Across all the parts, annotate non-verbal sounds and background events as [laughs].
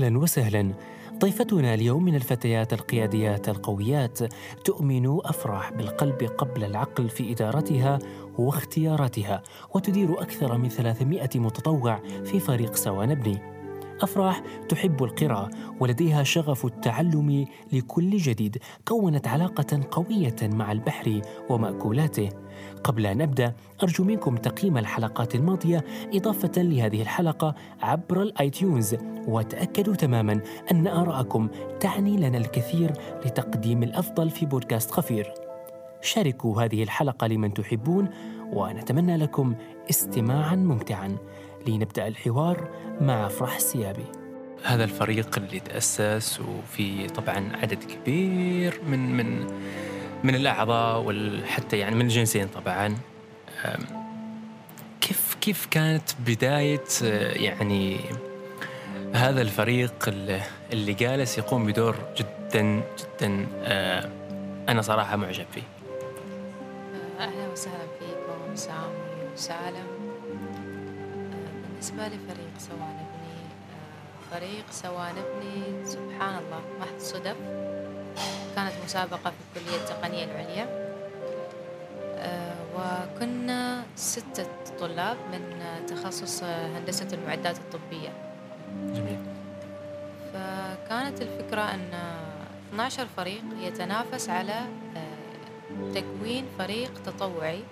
أهلا وسهلا. ضيفتنا اليوم من الفتيات القياديات القويات تؤمن أفراح بالقلب قبل العقل في إدارتها واختياراتها وتدير أكثر من 300 متطوع في فريق سوا نبني أفراح تحب القراءة ولديها شغف التعلم لكل جديد كونت علاقة قوية مع البحر ومأكولاته. قبل أن أبدأ أرجو منكم تقييم الحلقات الماضية إضافة لهذه الحلقة عبر الآيتيونز وتأكدوا تماما أن آراءكم تعني لنا الكثير لتقديم الأفضل في بودكاست خفير. شاركوا هذه الحلقة لمن تحبون ونتمنى لكم استماعا ممتعا. لنبدأ الحوار مع فرح السيابي. هذا الفريق اللي تأسس وفي طبعا عدد كبير من من من الأعضاء وحتى يعني من الجنسين طبعا. كيف كيف كانت بداية يعني هذا الفريق اللي جالس يقوم بدور جدا جدا أنا صراحة معجب فيه. أهلا وسهلا فيكم سامي وسالم. بالنسبة لفريق سوا نبني آه، فريق سوا نبني سبحان الله محض صدف. كانت مسابقة في الكلية التقنية العليا. آه، وكنا ستة طلاب من تخصص هندسة المعدات الطبية. جميل. فكانت الفكرة أن 12 فريق يتنافس على آه، تكوين فريق تطوعي.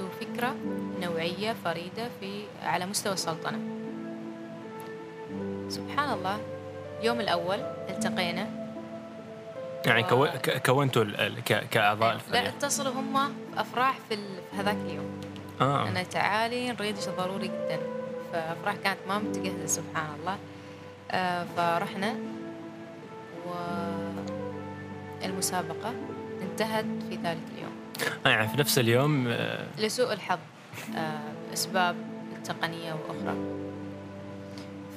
ذو فكرة نوعية فريدة في على مستوى السلطنة. سبحان الله اليوم الأول التقينا. يعني و... كونتوا كأعضاء الفريق. لا اتصلوا هم أفراح في, في هذاك اليوم. آه. أنا تعالي نريد شيء ضروري جدا. فأفراح كانت ما متجهزة سبحان الله. آه فرحنا. والمسابقة انتهت في ذلك اليوم. يعني في نفس اليوم آه لسوء الحظ آه أسباب تقنية وأخرى.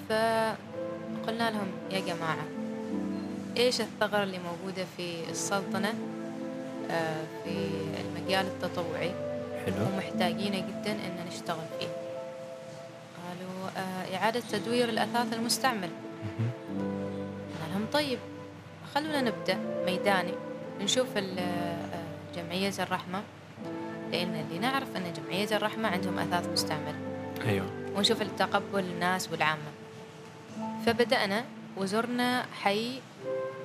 فقلنا لهم يا جماعة إيش الثغرة اللي موجودة في السلطنة آه في المجال التطوعي؟ حلو. ومحتاجين جدا إن نشتغل فيه. قالوا إعادة تدوير الأثاث المستعمل. قلنا لهم طيب خلونا نبدأ ميداني نشوف جمعية الرحمة لأن اللي نعرف أن جمعية الرحمة عندهم أثاث مستعمل. أيوه. ونشوف التقبل الناس والعامة. فبدأنا وزرنا حي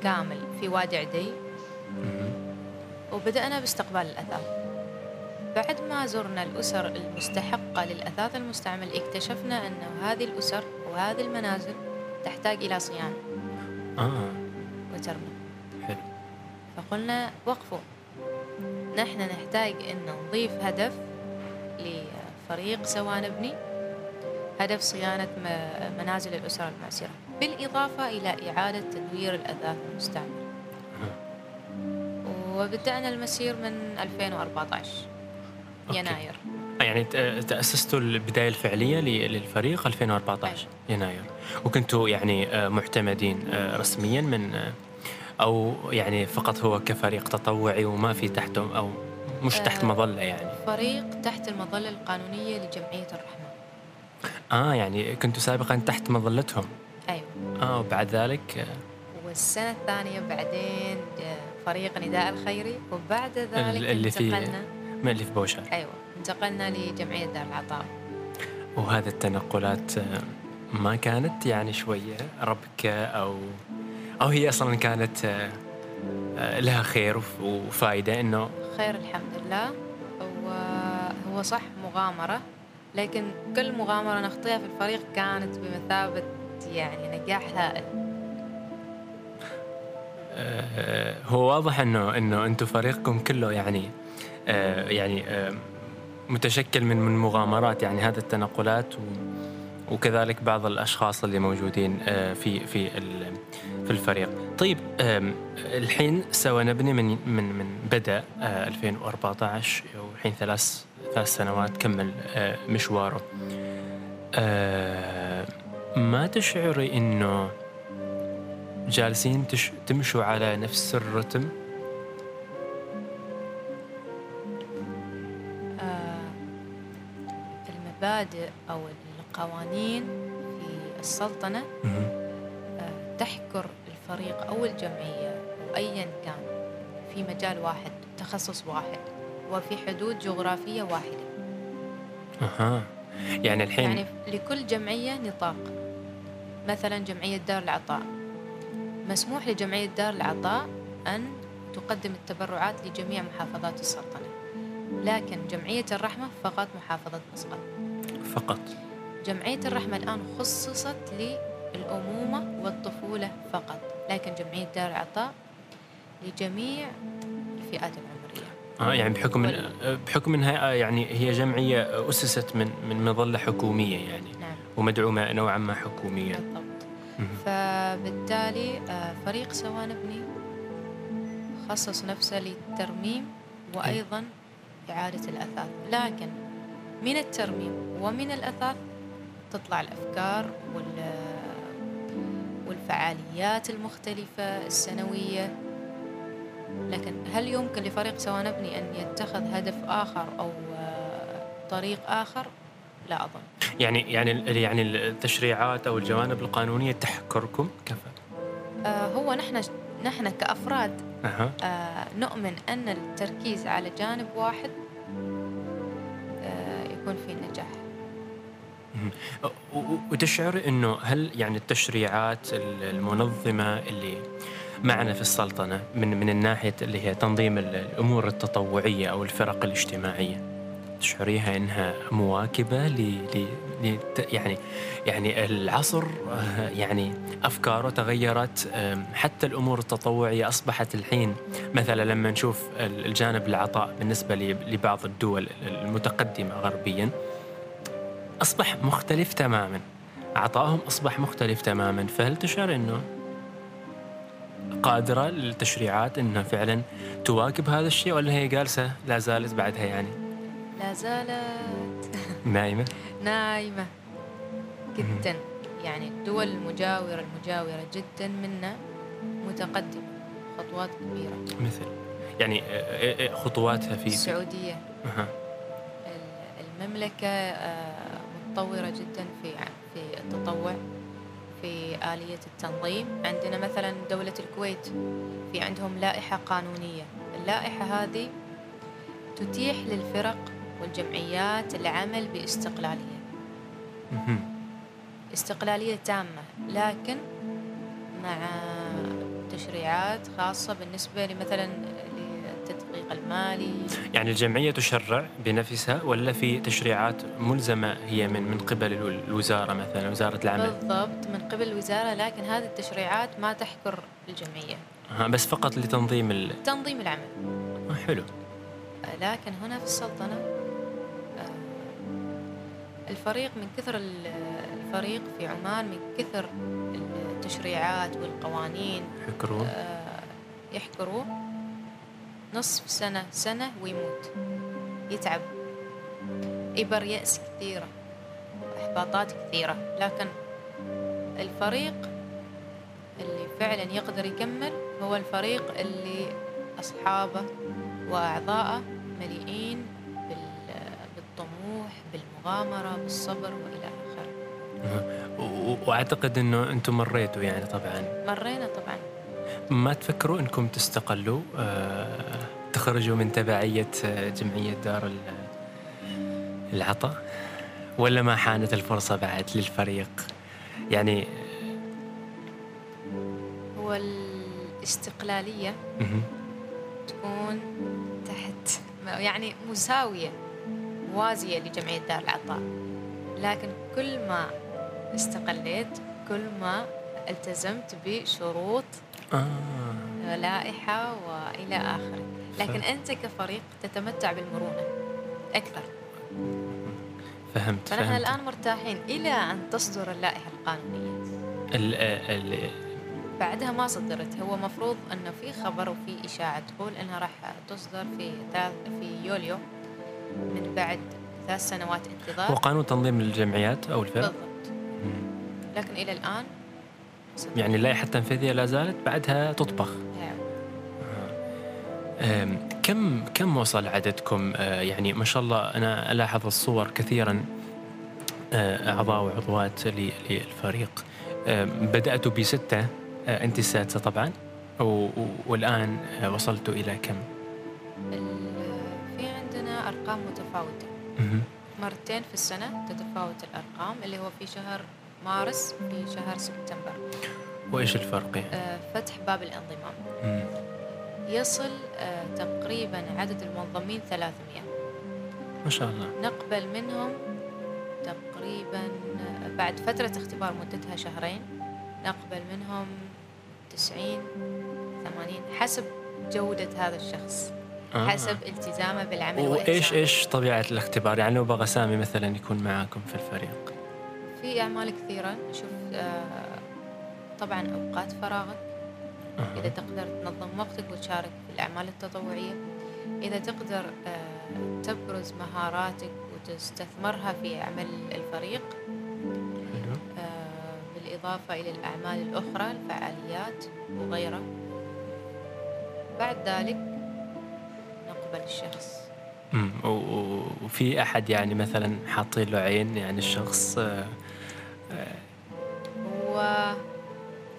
كامل في وادي عدي. وبدأنا باستقبال الأثاث. بعد ما زرنا الأسر المستحقة للأثاث المستعمل اكتشفنا أن هذه الأسر وهذه المنازل تحتاج إلى صيانة. آه. وترميم حلو. فقلنا وقفوا. نحن نحتاج أن نضيف هدف لفريق سوا نبني هدف صيانة منازل الأسر المعسرة بالإضافة إلى إعادة تدوير الأثاث المستعمل وبدأنا المسير من 2014 أوكي. يناير يعني تأسستوا البداية الفعلية للفريق 2014 أيوة. يناير وكنتوا يعني آه، معتمدين آه، رسميا من آه، أو يعني فقط هو كفريق تطوعي وما في تحته أو مش تحت مظلة يعني. فريق تحت المظلة القانونية لجمعية الرحمة. آه يعني كنتوا سابقا تحت مظلتهم. أيوة. آه وبعد ذلك والسنة الثانية بعدين فريق نداء الخيري وبعد ذلك اللي في انتقلنا. من اللي في بوشر أيوة انتقلنا لجمعية دار العطاء. وهذه التنقلات ما كانت يعني شوية ربكة أو أو هي أصلا كانت آه، آه، لها خير وفائدة إنه خير الحمد لله. وهو صح مغامرة. لكن كل مغامرة نخطيها في الفريق كانت بمثابة يعني نجاح هائل. آه، هو واضح إنه إنه أنتم فريقكم كله يعني يعني متشكل من من مغامرات يعني هذه التنقلات وكذلك بعض الأشخاص اللي موجودين في في في الفريق. طيب الحين سوى نبني من من من بدا 2014 والحين ثلاث ثلاث سنوات كمل مشواره. ما تشعري إنه جالسين تش تمشوا على نفس الرتم؟ المبادئ أو القوانين في. آه، تحكر الفريق أو الجمعية أيا كان في مجال واحد تخصص واحد وفي حدود جغرافية واحدة. أها. يعني الحين يعني لكل جمعية نطاق. مثلا جمعية دار العطاء. مسموح لجمعية دار العطاء أن تقدم التبرعات لجميع محافظات السلطنة. لكن جمعية الرحمة فقط محافظة مسقط فقط. جمعية الرحمة الآن خصصت للأمومة والطفولة فقط لكن جمعية دار العطاء لجميع الفئات العمرية. آه يعني بحكم وال- بحكم إنها آه، يعني هي جمعية أسست من من مظلة حكومية يعني نعم. ومدعومة نوعا ما حكوميا. بالضبط. فبالتالي آه، فريق سوا نبني خصص نفسه للترميم وأيضا إعادة الأثاث. لكن من الترميم ومن الأثاث تطلع الأفكار وال والفعاليات المختلفة السنوية. لكن هل يمكن لفريق سوا نبني أن يتخذ هدف آخر أو آه، طريق آخر؟ لا أظن. يعني يعني يعني التشريعات أو الجوانب القانونية تحكركم كفى آه، هو نحن نحن كأفراد أها. آه، نؤمن أن التركيز على جانب واحد آه، يكون فيه نجاح. وتشعر إنه هل يعني التشريعات ال- المنظمة اللي معنا في السلطنة من من الناحية اللي هي تنظيم ال- الأمور التطوعية أو الفرق الاجتماعية تشعريها إنها مواكبة ل يعني يعني العصر آه، يعني افكاره تغيرت حتى الأمور التطوعية أصبحت الحين مثلا لما نشوف ال- الجانب العطاء بالنسبة لبعض الدول المتقدمة غربيا. أصبح مختلف تماما. عطائهم أصبح مختلف تماما. فهل تشعر إنه قادرة التشريعات إنها فعلا تواكب هذا الشيء ولا هي جالسة لا زالت بعدها يعني؟ لا زالت. [laughs] نايمة؟ نايمة جدا. يعني الدول المجاورة المجاورة جدا منا متقدمة. خطوات كبيرة. مثل؟ يعني خطواتها في السعودية. المملكة آه، متطورة جدا في في التطوع في آلية التنظيم. عندنا مثلا دولة الكويت في عندهم لائحة قانونية. اللائحة هذه تتيح للفرق والجمعيات العمل باستقلالية. استقلالية تامة لكن مع تشريعات خاصة بالنسبة لمثلا للتدقيق المالي. يعني الجمعية تشرع بنفسها ولا في تشريعات ملزمة هي من من قبل الو- الوزارة مثلا وزارة العمل؟ بالضبط من قبل الوزارة لكن هذه التشريعات ما تحكر الجمعية. أها، بس فقط لتنظيم ال... تنظيم العمل. آه، حلو. لكن هنا في السلطنة آه، الفريق من كثر ال- الفريق في عمان من كثر التشريعات والقوانين فكروا آه، يحكروه نصف سنة سنة ويموت. يتعب. إبر يأس كثيرة. إحباطات كثيرة. لكن الفريق اللي فعلا يقدر يكمل هو الفريق اللي أصحابه وأعضائه مليئين بال- بالطموح بالمغامرة بالصبر وإلى آخره. و- و- وأعتقد إنه أنتم مريتوا يعني طبعا. مرينا طبعا. ما تفكروا إنكم تستقلوا آه، تخرجوا من تبعية آه، جمعية دار ال- العطاء؟ ولا ما حانت الفرصة بعد للفريق؟ يعني هو الاستقلالية مهم. تكون تحت يعني مساوية موازية لجمعية دار العطاء. لكن كل ما استقليت كل ما التزمت بشروط آه. لائحة وإلى آخره لكن أنت كفريق تتمتع بالمرونة أكثر فهمت فنحن فهمت الآن مرتاحين إلى أن تصدر اللائحة القانونية ال ال بعدها ما صدرت هو مفروض أنه في خبر وفي إشاعة تقول أنها راح تصدر في ثلاث في يوليو من بعد ثلاث سنوات هو انتظار قانون تنظيم الجمعيات أو الفرق بالضبط. لكن إلى الآن. يعني اللائحة التنفيذية لا زالت بعدها تطبخ. نعم. أم، كم كم وصل عددكم؟ أه، يعني ما شاء الله أنا ألاحظ الصور كثيرا أعضاء وعضوات للفريق. بدأت بستة أنت السادسة طبعا والآن وصلت إلى كم؟ في عندنا أرقام متفاوتة. مرتين في السنة تتفاوت الأرقام اللي هو في شهر مارس في شهر سبتمبر. وإيش الفرق؟ آه، فتح باب الانضمام. يصل آه، تقريبا عدد المنضمين 300 ما شاء الله. نقبل منهم تقريبا آه، بعد فترة اختبار مدتها شهرين نقبل منهم 90 80 حسب جودة هذا الشخص. آه. حسب التزامه بالعمل وايش إيش طبيعة الاختبار؟ يعني لو بغى سامي مثلا يكون معاكم في الفريق. في أعمال كثيرة. نشوف آه طبعا أوقات فراغك. إذا تقدر تنظم وقتك وتشارك في الأعمال التطوعية. إذا تقدر آه تبرز مهاراتك وتستثمرها في عمل الفريق آه بالإضافة إلى الأعمال الأخرى الفعاليات وغيرها. بعد ذلك يقبل الشخص. وفي أحد يعني مثلا حاطين له عين يعني الشخص آه، هو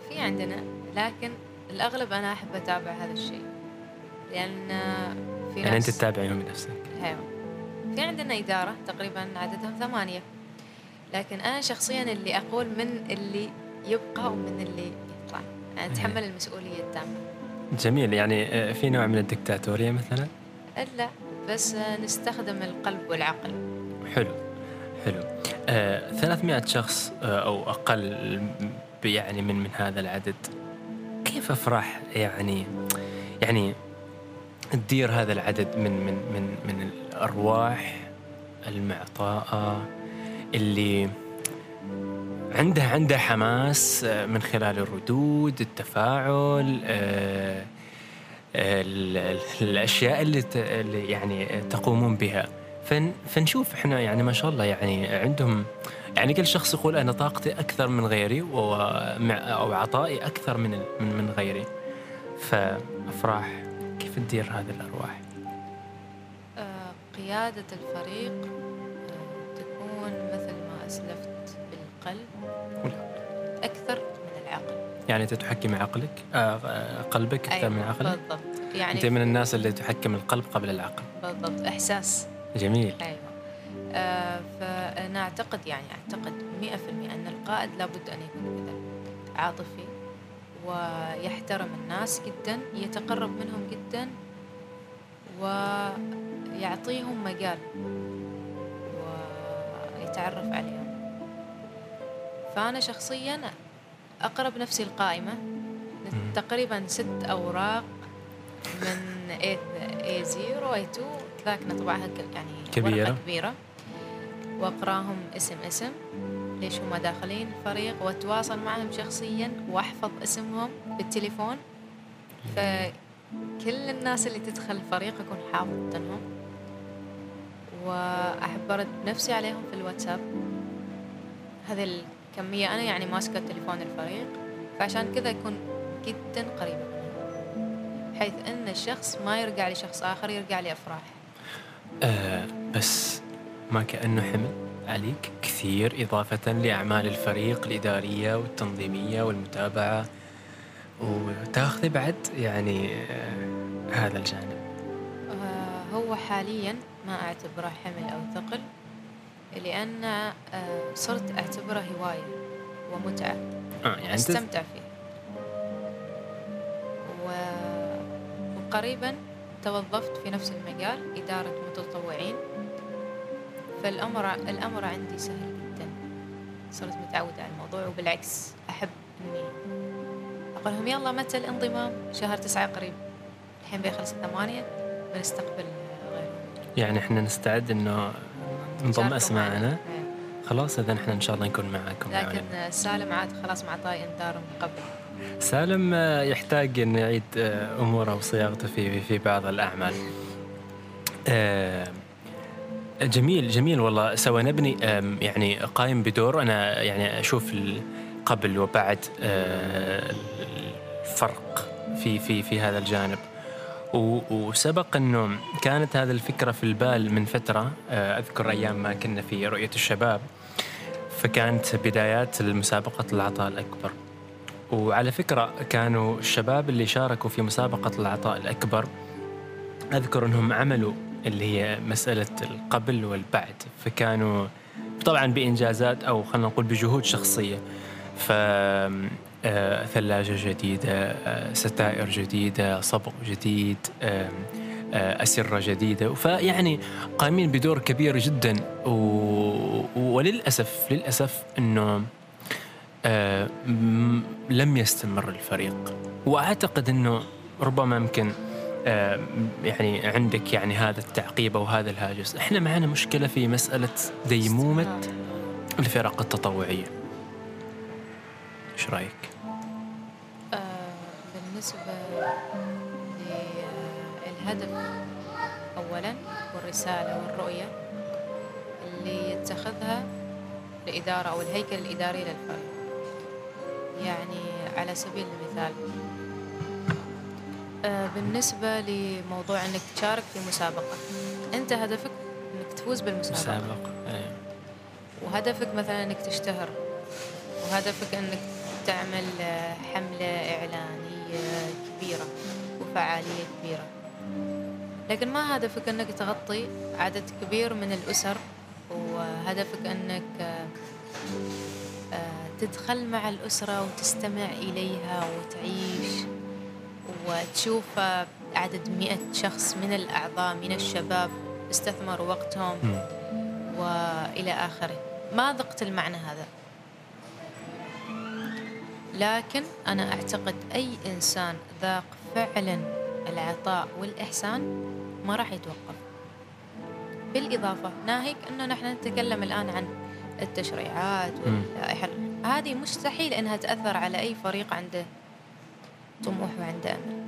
في عندنا لكن الأغلب أنا أحب أتابع هذا الشيء. لأن في يعني أنت تتابعيهم بنفسك. أيوه. في عندنا إدارة تقريبا عددهم ثمانية. لكن أنا شخصيا اللي أقول من اللي يبقى ومن اللي يطلع. يعني أتحمل المسؤولية التامة. جميل. يعني آه، في نوع من الدكتاتورية مثلا؟ لا بس نستخدم القلب والعقل. حلو. حلو. 300 شخص آه أو أقل يعني من من هذا العدد. كيف أفرح؟ يعني يعني تدير هذا العدد من من من من الأرواح المعطاءة اللي عندها عندها حماس آه، من خلال الردود التفاعل آه الأشياء اللي, اللي يعني تقومون بها. فن فنشوف إحنا يعني ما شاء الله يعني عندهم يعني كل شخص يقول أنا طاقتي أكثر من غيري أو عطائي أكثر من من من غيري. فأفراح كيف تدير هذه الأرواح؟ آه، قيادة الفريق آه، تكون مثل ما أسلفت بالقلب. أكثر يعني انت تحكم عقلك آه، قلبك أكثر أيوة من عقلك؟ بالضبط. يعني أنت من الناس اللي تحكم القلب قبل العقل. بالضبط إحساس. جميل. أيوه. آه فأنا أعتقد يعني أعتقد 100% أن القائد لابد أن يكون كذا عاطفي ويحترم الناس جدا يتقرب منهم جدا ويعطيهم مجال ويتعرف عليهم. فأنا شخصيا أقرب نفسي القائمة تقريبا ست أوراق من A0 A2 كذاك نطبعها يعني كبيرة. كبيرة. وأقراهم اسم اسم. ليش هم داخلين؟ الفريق وأتواصل معهم شخصيا وأحفظ اسمهم بالتليفون. فكل الناس اللي تدخل الفريق أكون حافظتهم وأحب أرد نفسي عليهم في الواتساب. هذه كمية أنا يعني ماسكة تليفون الفريق. فعشان كذا يكون جدا قريب. بحيث أن الشخص ما يرجع لشخص آخر يرجع لأفراح. أه بس ما كأنه حمل عليك كثير إضافة لأعمال الفريق الإدارية والتنظيمية والمتابعة. وتاخذي بعد يعني آه هذا الجانب. آه هو حاليا ما أعتبره حمل أو ثقل لأن آه، صرت أعتبره هواية ومتعة. آه يعني أستمتع فيه. وقريبا توظفت في نفس المجال إدارة متطوعين. فالأمر الأمر عندي سهل جدا. صرت متعودة على الموضوع وبالعكس أحب إني أقول لهم يلا متى الانضمام؟ شهر تسعة قريب. الحين بيخلص الثمانية بنستقبل يعني إحنا نستعد إنه انضم أسماءنا؟ خلاص اذا إحنا إن شاء الله نكون معاكم لكن سالم عاد خلاص معطاي إنذار من قبل. سالم يحتاج أن يعيد أموره وصياغته في في بعض الأعمال. آه، جميل جميل والله. سوى نبني يعني قايم بدور. أنا يعني أشوف قبل وبعد آه، الفرق في في في هذا الجانب. وسبق أنه كانت هذه الفكرة في البال من فترة آه، أذكر أيام ما كنا في رؤية الشباب فكانت بدايات المسابقة العطاء الأكبر. وعلى فكرة كانوا الشباب اللي شاركوا في مسابقة العطاء الأكبر. أذكر أنهم عملوا اللي هي مسألة القبل والبعد. فكانوا طبعا بإنجازات أو خلينا نقول بجهود شخصية. ف آه، ثلاجة جديدة آه، ستائر جديدة صبغ جديد آه، أسرة جديدة. فيعني قائمين بدور كبير جدا. و... وللأسف للأسف أنه لم يستمر الفريق وأعتقد أنه ربما يمكن يعني عندك يعني هذا التعقيب أو هذا الهاجس، إحنا معنا مشكلة في مسألة ديمومة الفرق التطوعية. إيش رأيك؟ آه بالنسبة للهدف اولا والرسالة والرؤية اللي يتخذها الإدارة أو الهيكل الإداري للفريق. يعني على سبيل المثال. آه، بالنسبة لموضوع أنك تشارك في مسابقة أنت هدفك أنك تفوز بالمسابقة. مسابقة أيه. وهدفك مثلا أنك تشتهر وهدفك أنك تعمل آه، حملة إعلانية كبيرة وفعالية كبيرة. لكن ما هدفك أنك تغطي عدد كبير من الأسر وهدفك أنك آه، تدخل مع الأسرة وتستمع إليها وتعيش وتشوف عدد مئة شخص من الأعضاء من الشباب استثمروا وقتهم وإلى آخره. ما ذقت المعنى هذا؟ لكن أنا أعتقد أي إنسان ذاق فعلا العطاء والإحسان ما راح يتوقف. بالإضافة ناهيك أنه نحن نتكلم الآن عن التشريعات واللائحة هذه مستحيل أنها تأثر على أي فريق عنده. طموح وعنده أمل.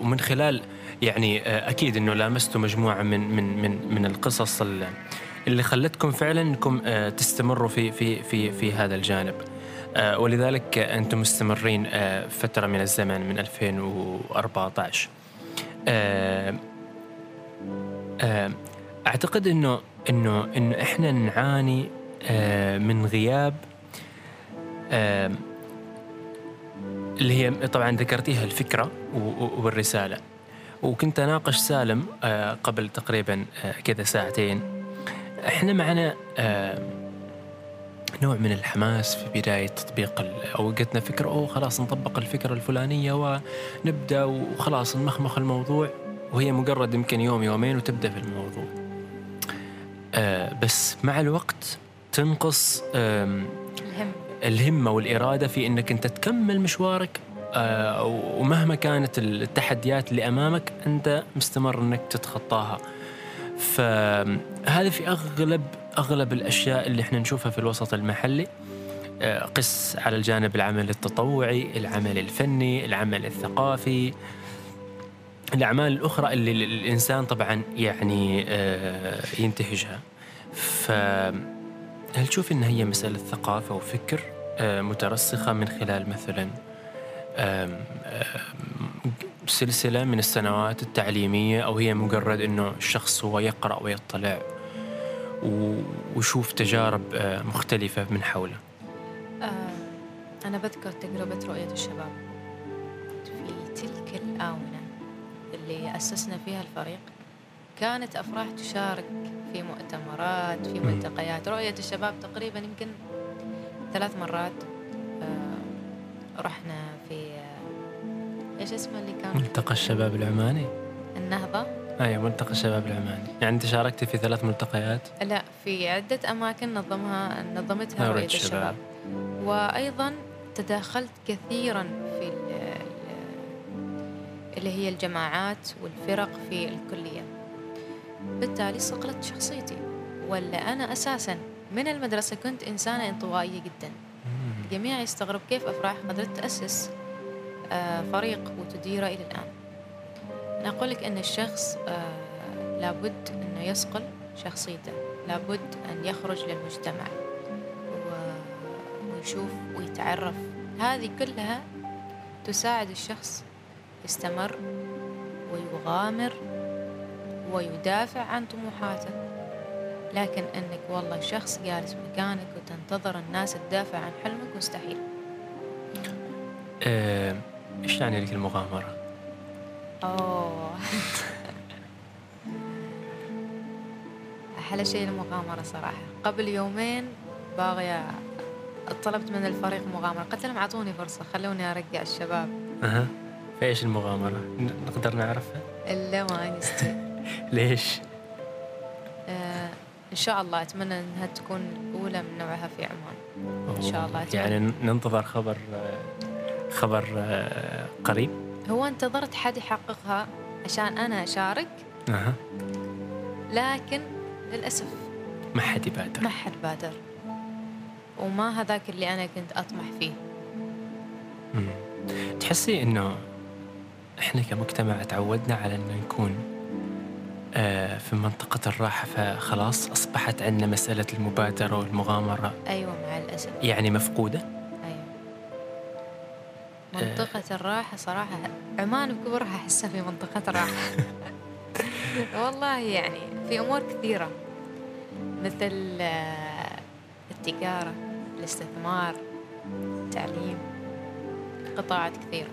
ومن خلال يعني آه، أكيد إنه لامستوا مجموعة من من من من القصص اللي خلتكم فعلا إنكم آه، تستمروا في في في في هذا الجانب. آه، ولذلك أنتم مستمرين فترة من الزمن من 2014 أعتقد انه انه انه إحنا نعاني من غياب اللي هي طبعا ذكرتيها الفكرة والرسالة. وكنت أناقش سالم آه، قبل تقريبا آه، كذا ساعتين. إحنا معنا آه، نوع من الحماس في بداية تطبيق أو جتنا فكرة أو خلاص نطبق الفكرة الفلانية ونبدأ وخلاص نمخمخ الموضوع. وهي مجرد يمكن يوم يومين وتبدأ في الموضوع. بس مع الوقت تنقص الهم. الهمة والإرادة في أنك أنت تكمل مشوارك آه، ومهما كانت التحديات اللي أمامك أنت مستمر أنك تتخطاها. فهذا في أغلب أغلب الأشياء اللي إحنا نشوفها في الوسط المحلي آه، قس على الجانب العمل التطوعي العمل الفني العمل الثقافي. الأعمال الأخرى اللي الإنسان طبعا يعني آه، ينتهجها. ف هل تشوف إن هي مسألة ثقافة وفكر آه، مترسخة من خلال مثلا سلسلة من السنوات التعليمية أو هي مجرد إنه الشخص هو يقرأ ويطلع ويشوف تجارب آه، مختلفة من حوله؟ آه، أنا بذكر تجربة رؤية الشباب في تلك الآونة اللي أسسنا فيها الفريق. كانت أفراح تشارك في مؤتمرات في ملتقيات. رؤية الشباب تقريبا يمكن ثلاث مرات آه، رحنا في آه، إيش اسمه اللي كان؟ ملتقى الشباب العماني؟ النهضة. أيوه ملتقى الشباب العماني. يعني أنت شاركتي في ثلاث ملتقيات؟ لا في عدة أماكن نظمها نظمتها رؤية الشباب. الشباب. وأيضا تداخلت كثيرا في اللي هي الجماعات والفرق في الكلية. بالتالي صقلت شخصيتي ولا أنا أساسا. من المدرسة كنت إنسانة انطوائية جدا. الجميع يستغرب كيف أفراح قدرت تأسس آه، فريق وتديره إلى الآن. أنا أقول لك أن الشخص آه، لابد أنه يصقل شخصيته. لابد أن يخرج للمجتمع ويشوف ويتعرف. هذه كلها تساعد الشخص يستمر ويغامر ويدافع عن طموحاته. لكن إنك والله شخص جالس مكانك وتنتظر الناس تدافع عن حلمك مستحيل. آه، إيش يعني لك المغامرة؟ أوه. أحلى شيء المغامرة صراحة. قبل يومين باغية طلبت من الفريق مغامرة. قلت لهم أعطوني فرصة خلوني أرجع الشباب. أها. فإيش المغامرة؟ نقدر نعرفها؟ إلا ما يستوي ليش؟ آه إن شاء الله أتمنى إنها تكون أولى من نوعها في عمان إن شاء الله أتمنى. يعني ننتظر خبر خبر آه، قريب؟ هو انتظرت حد يحققها عشان أنا أشارك أها لكن للأسف ما حد يبادر ما حد بادر وما هذاك اللي أنا كنت أطمح فيه مم. تحسي إنه إحنا كمجتمع تعودنا على ان نكون في منطقة الراحة فخلاص أصبحت عندنا مسألة المبادرة والمغامرة. أيوه مع الأسف. يعني مفقودة؟ أيوه. منطقة الراحة صراحة عمان بكبرها أحسها في منطقة راحة. [laughs] والله يعني في أمور كثيرة مثل آه، التجارة الاستثمار التعليم قطاعات كثيرة.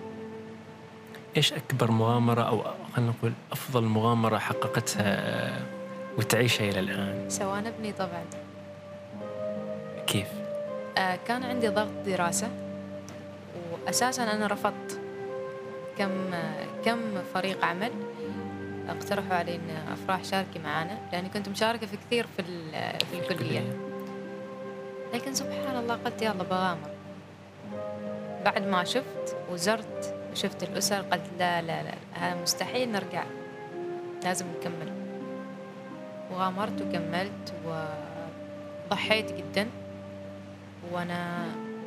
إيش أكبر مغامرة أو خلينا نقول أفضل مغامرة حققتها وتعيشها إلى الآن. سواء نبني طبعا. كيف؟ آه، كان عندي ضغط دراسة وأساسا أنا رفضت كم كم فريق عمل اقترحوا علي إن أفراح شاركي معانا لأني كنت مشاركة في كثير في, ال- في الكلية. لكن سبحان الله قلت يلا بغامر. بعد ما شفت وزرت وشفت الأسر قلت لا لا لا هذا مستحيل نرجع. لازم نكمل. وغامرت وكملت وضحيت جدا. وأنا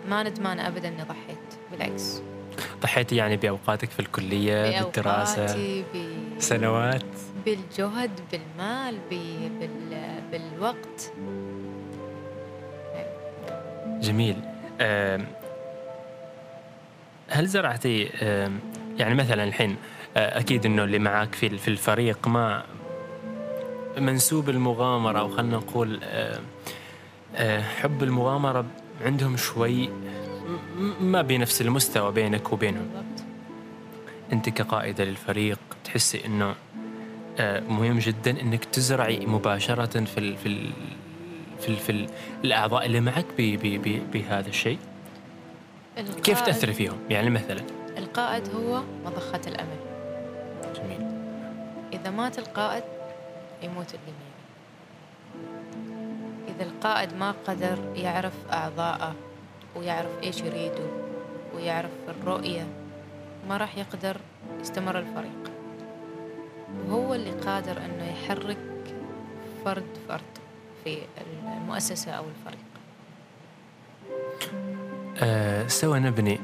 ما ندمان ابدا إني ضحيت بالعكس. ضحيتي يعني بأوقاتك في الكلية بالدراسة بأوقاتي ب... سنوات؟ بالجهد بالمال ب... بال... بالوقت. جميل. هل زرعتي يعني مثلا الحين أكيد إنه اللي معاك في في الفريق ما منسوب المغامرة أو خلينا نقول حب المغامرة عندهم شوي ما بنفس المستوى بينك وبينهم. أنت كقائدة للفريق تحسي إنه مهم جدا إنك تزرعي مباشرة في في في, في ال الأعضاء اللي معك بهذا الشيء؟ كيف تأثري فيهم؟ يعني مثلا؟ القائد هو مضخة الأمل. جميل. إذا مات القائد يموت الجميع إذا القائد ما قدر يعرف أعضاءه ويعرف إيش يريدوا ويعرف الرؤية ما راح يقدر يستمر الفريق. وهو اللي قادر أنه يحرك فرد فرد في المؤسسة أو الفريق. آه سوا نبني.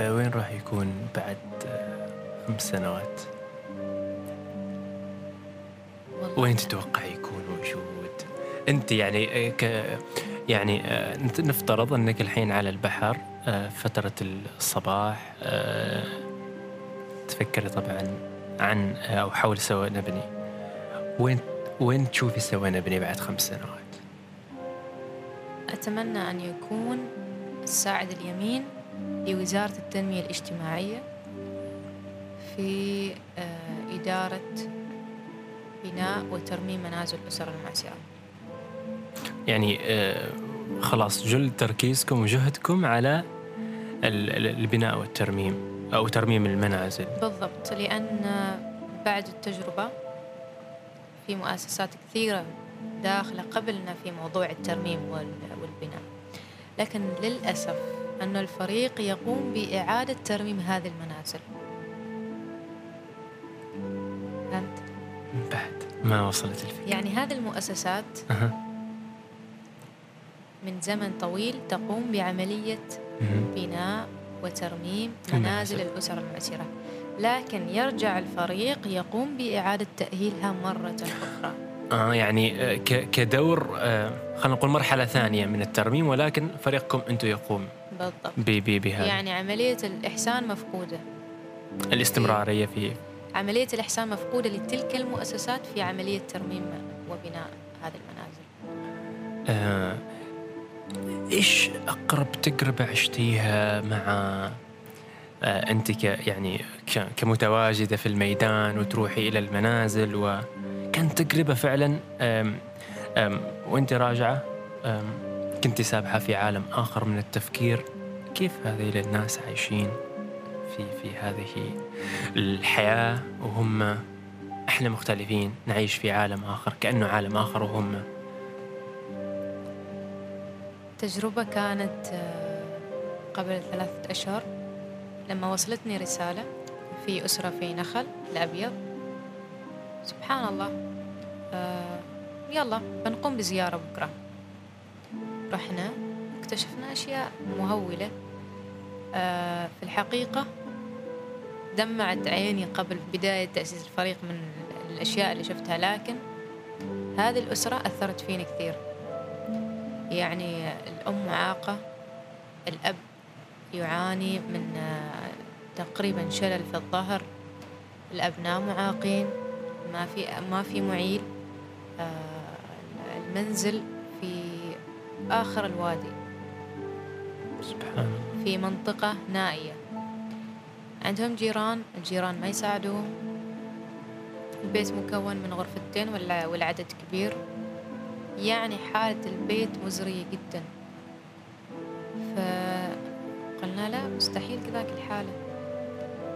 آه وين راح يكون بعد آه خمس سنوات؟ وين تتوقع يكون موجود؟ انت يعني ك يعني نفترض انك الحين على البحر فترة الصباح تفكري طبعا عن أو حول سوا نبني. وين وين تشوفي سوا نبني بعد خمس سنوات؟ أتمنى أن يكون الساعد اليمين لوزارة التنمية الاجتماعية في آه، إدارة بناء وترميم منازل الأسر المعسرة يعني آه، خلاص جل تركيزكم وجهدكم على ال- ال- البناء والترميم أو ترميم المنازل. بالضبط لأن بعد التجربة في مؤسسات كثيرة داخلة قبلنا في موضوع الترميم لكن للأسف أن الفريق يقوم بإعادة ترميم هذه المنازل فهمت؟ بعد ما وصلت الفكرة يعني هذه المؤسسات أها. من زمن طويل تقوم بعملية مهم. بناء وترميم. منازل الأسر المعسرة لكن يرجع الفريق يقوم بإعادة تأهيلها مرة أخرى آه يعني آه، كدور آه، خلينا نقول مرحلة ثانية من الترميم ولكن فريقكم أنتم يقوم بالضبط. بهذا. يعني عملية الإحسان مفقودة. الاستمرارية في عملية الإحسان مفقودة لتلك المؤسسات في عملية ترميم وبناء هذه المنازل. آه إيش أقرب تجربة عشتيها مع آه أنت ك يعني كمتواجدة في الميدان وتروحي إلى المنازل وكانت تجربة فعلا آم آم وأنت راجعة كنت سابحة في عالم آخر من التفكير. كيف هذه الناس عايشين في في هذه الحياة وهم إحنا مختلفين نعيش في عالم آخر كأنه عالم آخر وهم؟ التجربة كانت آه، قبل ثلاثة أشهر لما وصلتني رسالة في أسرة في نخل الأبيض. سبحان الله. آه يلا بنقوم بزيارة بكرة. رحنا اكتشفنا أشياء مهولة. آه في الحقيقة دمعت عيني قبل بداية تأسيس الفريق من الأشياء اللي شفتها لكن هذه الأسرة أثرت فيني كثير. يعني الأم معاقة الأب يعاني من تقريبا شلل في الظهر الأبناء معاقين ما في ما في معيل آه، المنزل في آخر الوادي. سبحان في منطقة نائية. عندهم جيران الجيران ما يساعدوهم. البيت مكون من غرفتين والعدد كبير. يعني حالة البيت مزرية جدا. فقلنا لا مستحيل كذاك الحالة.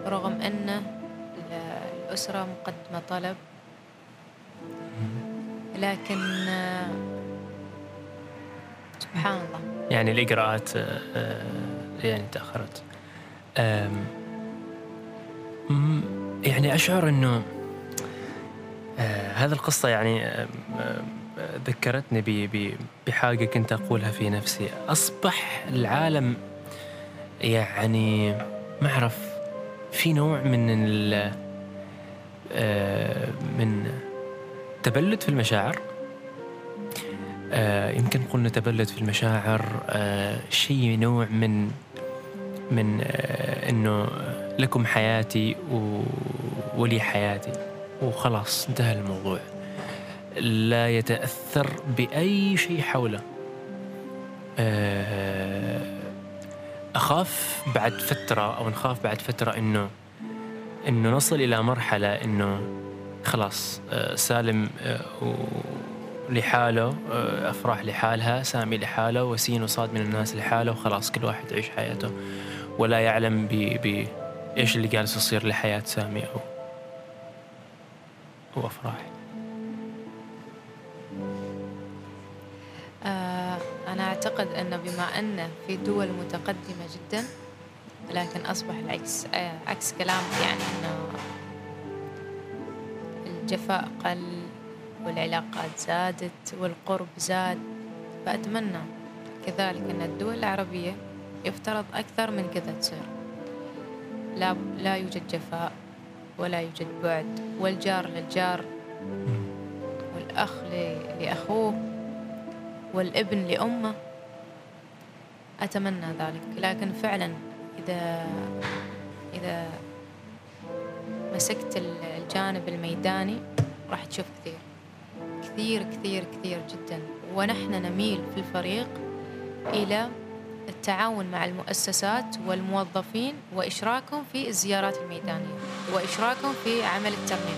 رغم أن الأسرة مقدمة طلب. لكن سبحان الله. يعني الإجراءات آه، يعني تأخرت. يعني أشعر أنه آه، هذه القصة يعني ذكرتني بحاجة كنت أقولها في نفسي. أصبح العالم يعني ما أعرف في نوع من ال آه، من تبلد في المشاعر. آه، يمكن قلنا تبلد في المشاعر آه، شيء نوع من من إنه لكم حياتي ولي حياتي. وخلاص انتهى الموضوع. لا يتأثر بأي شيء حوله. آه، أخاف بعد فترة أو نخاف بعد فترة إنه إنه نصل إلى مرحلة إنه خلاص آه، سالم آه، لحاله أفراح لحالها سامي لحاله وسين وصاد من الناس لحاله وخلاص كل واحد يعيش حياته. ولا يعلم ب إيش اللي جالس يصير لحياة سامي أو أو أفراح أعتقد أن بما أن في دول متقدمة جدا لكن أصبح العكس آه، عكس كلام يعني أنه الجفاء قل والعلاقات زادت والقرب زاد. فأتمنى كذلك أن الدول العربية يفترض أكثر من كذا تصير لا لا يوجد جفاء ولا يوجد بعد والجار للجار والأخ لأخوه. والابن لأمه. أتمنى ذلك. لكن فعلا إذا إذا مسكت الجانب الميداني راح تشوف كثير. كثير كثير كثير جدا. ونحن نميل في الفريق إلى التعاون مع المؤسسات والموظفين وإشراكهم في الزيارات الميدانية وإشراكهم في عمل الترميم.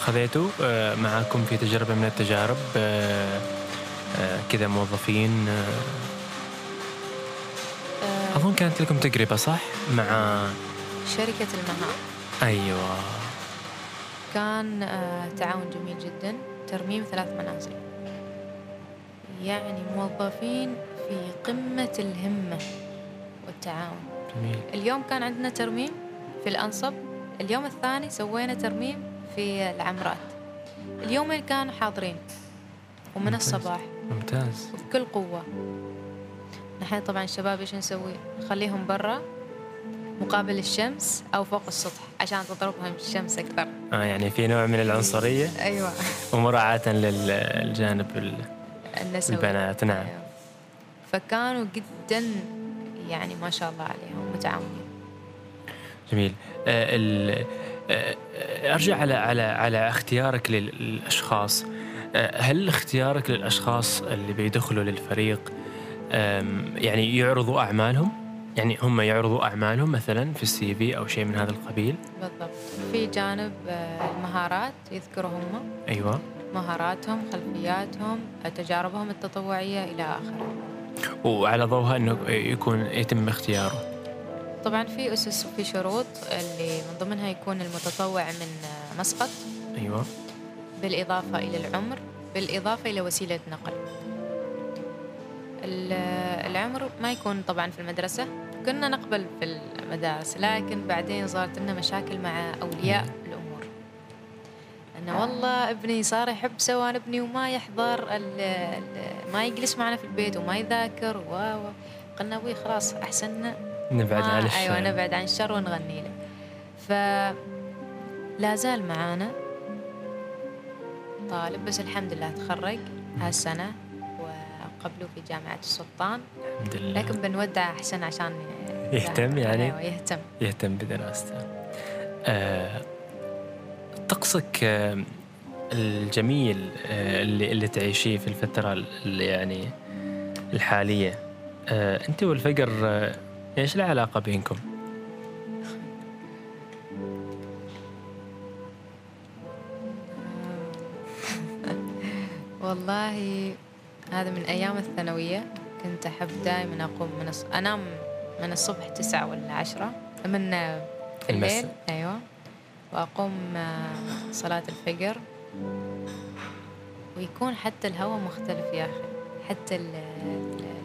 خذيتوا آه، معكم في تجربة من التجارب آه، كذا موظفين أظن كانت لكم تجربة صح؟ مع شركة المهام. أيوة. كان آه، تعاون جميل جدا ترميم ثلاث منازل. يعني موظفين في قمة الهمة والتعاون. جميل. اليوم كان عندنا ترميم في الأنصب اليوم الثاني سوينا ترميم في العمرات. اليومين كانوا حاضرين ومن. الصباح ممتاز. وبكل قوة. نحن طبعا الشباب إيش نسوي؟ نخليهم برا مقابل الشمس أو فوق السطح عشان تضربهم الشمس أكثر. آه يعني في نوع من العنصرية؟ أيوه. ومراعاة للجانب النسوي. البنات نعم. أيوة. فكانوا جدا يعني ما شاء الله عليهم متعاونين. جميل. آه, آه، أرجع على على على اختيارك للأشخاص. هل اختيارك للأشخاص اللي بيدخلوا للفريق يعني يعرضوا أعمالهم؟ يعني هم يعرضوا أعمالهم مثلا في السي في أو شيء من هذا القبيل؟ بالضبط. في جانب آه، المهارات يذكروا هم. أيوه. مهاراتهم خلفياتهم تجاربهم التطوعية إلى آخره. وعلى ضوءها إنه يكون يتم اختياره. طبعا في أسس وفي شروط اللي من ضمنها يكون المتطوع من مسقط. أيوه. بالإضافة إلى العمر بالإضافة إلى وسيلة نقل. العمر ما يكون طبعا في المدرسة. كنا نقبل في المدارس لكن بعدين صارت لنا مشاكل مع أولياء الأمور. أنه والله ابني صار يحب سوان ابني وما يحضر ال ال ما يجلس معنا في البيت وما يذاكر و قلنا أبوي خلاص أحسن نبعد عن الشر. أيوة نبعد عن الشر ونغني له. فلا زال معانا. طالب بس الحمد لله تخرج هالسنة قبله في جامعة السلطان. الحمد لله. لكن بنودع أحسن عشان يهتم يعني؟ يهتم. يهتم بدراسته. آه طقسك آه الجميل آه اللي اللي تعيشيه في الفترة اللي يعني الحالية. آه أنت والفقر آه إيش العلاقة بينكم؟ والله هذا من أيام الثانوية كنت أحب دائما أقوم من الص... أنام من الصبح تسعة ولا عشرة من في الليل أيوة وأقوم آه، صلاة الفجر. ويكون حتى الهواء مختلف يا أخي حتى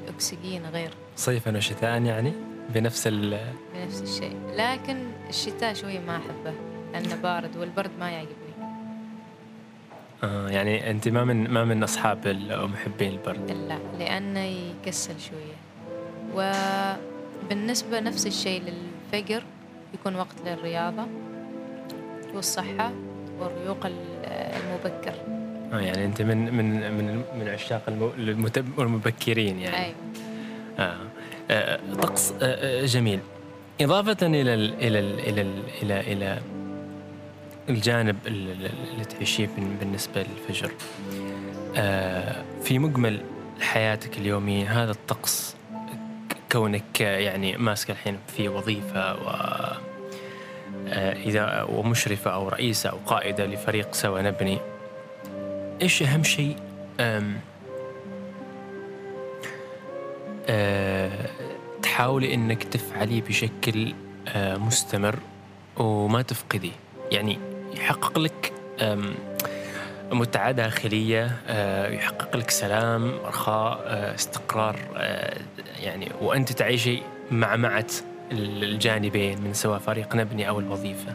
الأكسجين غير. صيفا وشتاء يعني؟ بنفس ال بنفس الشيء. لكن الشتاء شوي ما أحبه لأنه بارد والبرد ما يعجبني. آه يعني أنت ما من ما من أصحاب أو محبين البرد. لا لأنه يكسل شوية. وبالنسبة نفس الشيء للفقر يكون وقت للرياضة والصحة والريوق المبكر. آه يعني أنت من من من من عشاق المبكرين يعني. أيوه. آه. آه طقس آه, آه، جميل. إضافة إلى ال إلى ال إلى ال إلى إلى الجانب اللي تعيشيه بالنسبة للفجر. آه، في مجمل حياتك اليومية هذا الطقس كونك يعني ماسك الحين في وظيفة و آه، إذا ومشرفة أو رئيسة أو قائدة لفريق سوا نبني. إيش أهم شيء؟ آه، تحاولي إنك تفعلي بشكل مستمر وما تفقدي. يعني يحقق لك متعة داخلية آه، يحقق لك سلام رخاء آه، استقرار آه، يعني وأنت تعيشي معمعة الجانبين من سواء فريق نبني أو الوظيفة.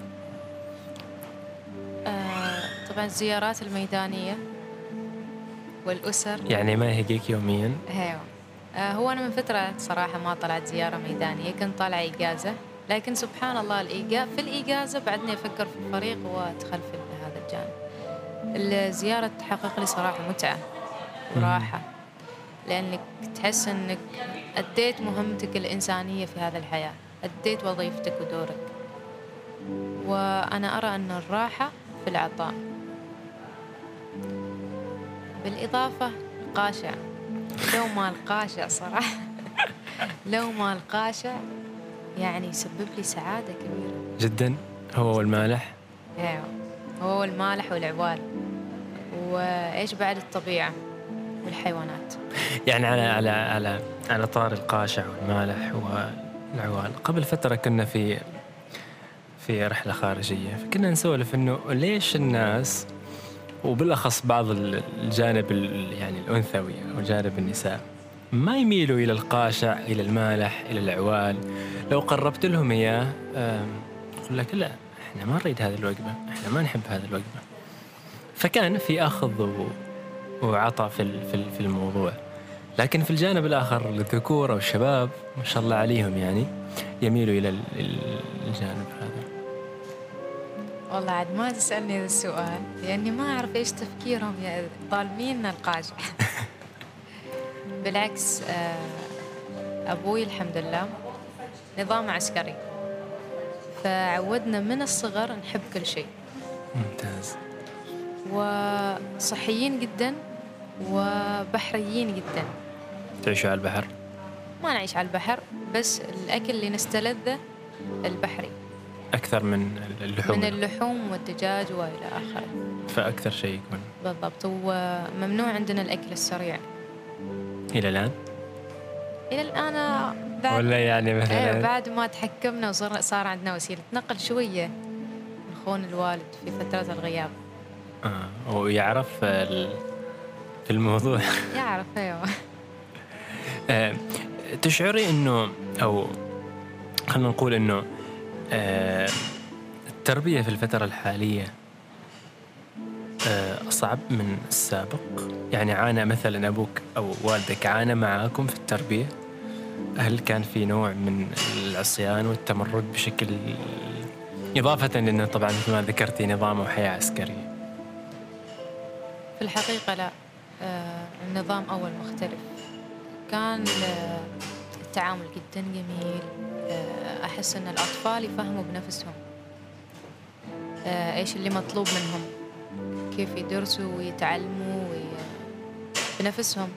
طبعا الزيارات الميدانية والأسر. يعني ما يهقيك يوميا؟ أيوه هو أنا من فترة صراحة ما طلعت زيارة ميدانية كنت طالعة إجازة. لكن سبحان الله الإيجا في الإيجازة بعدني أفكر في الفريق وأدخل في هذا الجانب. الزيارة تحقق لي صراحة متعة وراحة لأنك تحس أنك أديت مهمتك الإنسانية في هذه الحياة أديت وظيفتك ودورك. وأنا أرى أن الراحة في العطاء. بالإضافة القاشع. لو ما القاشع صراحة. [laughs] لو ما القاشع يعني يسبب لي سعادة كبيرة. جدا. هو والمالح؟ أيوه هو المالح والعوال. وإيش بعد الطبيعة والحيوانات؟ يعني على على على على طار القاشع والمالح والعوال. قبل فترة كنا في في رحلة خارجية. فكنا نسولف إنه ليش الناس وبالأخص بعض الجانب يعني الأنثوي أو جانب النساء ما يميلوا إلى القاشع إلى المالح إلى العوال. لو قربت لهم إياه يقول لك لا إحنا ما نريد هذه الوجبه إحنا ما نحب هذه الوجبه فكان في أخذ وعطاء في في الموضوع. لكن في الجانب الآخر الذكور أو الشباب ما شاء الله عليهم يعني يميلوا إلى الجانب هذا. والله عاد ما تسألني هذا السؤال لأني ما أعرف إيش تفكيرهم يا طالبين القاشع. [laughs] بالعكس آه، أبوي الحمد لله نظام عسكري. فعودنا من الصغر نحب كل شيء. ممتاز. وصحيين جدا وبحريين جدا. تعيشوا على البحر؟ ما نعيش على البحر بس الأكل اللي نستلذه البحري. أكثر من اللحوم. من اللحوم والدجاج وإلى آخره. فأكثر شيء يكون. بالضبط وممنوع عندنا الأكل السريع. إلى الآن؟ إلى الآن بعد ولا يعني مثلا؟ إيه بعد ما تحكمنا وصار صار عندنا وسيلة نقل شوية نخون الوالد في فترة الغياب. آه ويعرف ال- في الموضوع. [laughs] يعرف أيوه. آه، تشعري انه أو خلينا نقول إنه آه، التربية في الفترة الحالية آه، أصعب من السابق. يعني عانى مثلا أبوك أو والدك عانى معاكم في التربية؟ هل كان في نوع من العصيان والتمرد بشكل إضافة لأنه طبعا مثل ما ذكرتي نظام وحياة عسكرية؟ في الحقيقة لا. آه، النظام أول مختلف. كان آه، التعامل جدا جميل. أحس أن الأطفال يفهموا بنفسهم. إيش اللي مطلوب منهم. كيف يدرسوا ويتعلموا وي... بنفسهم.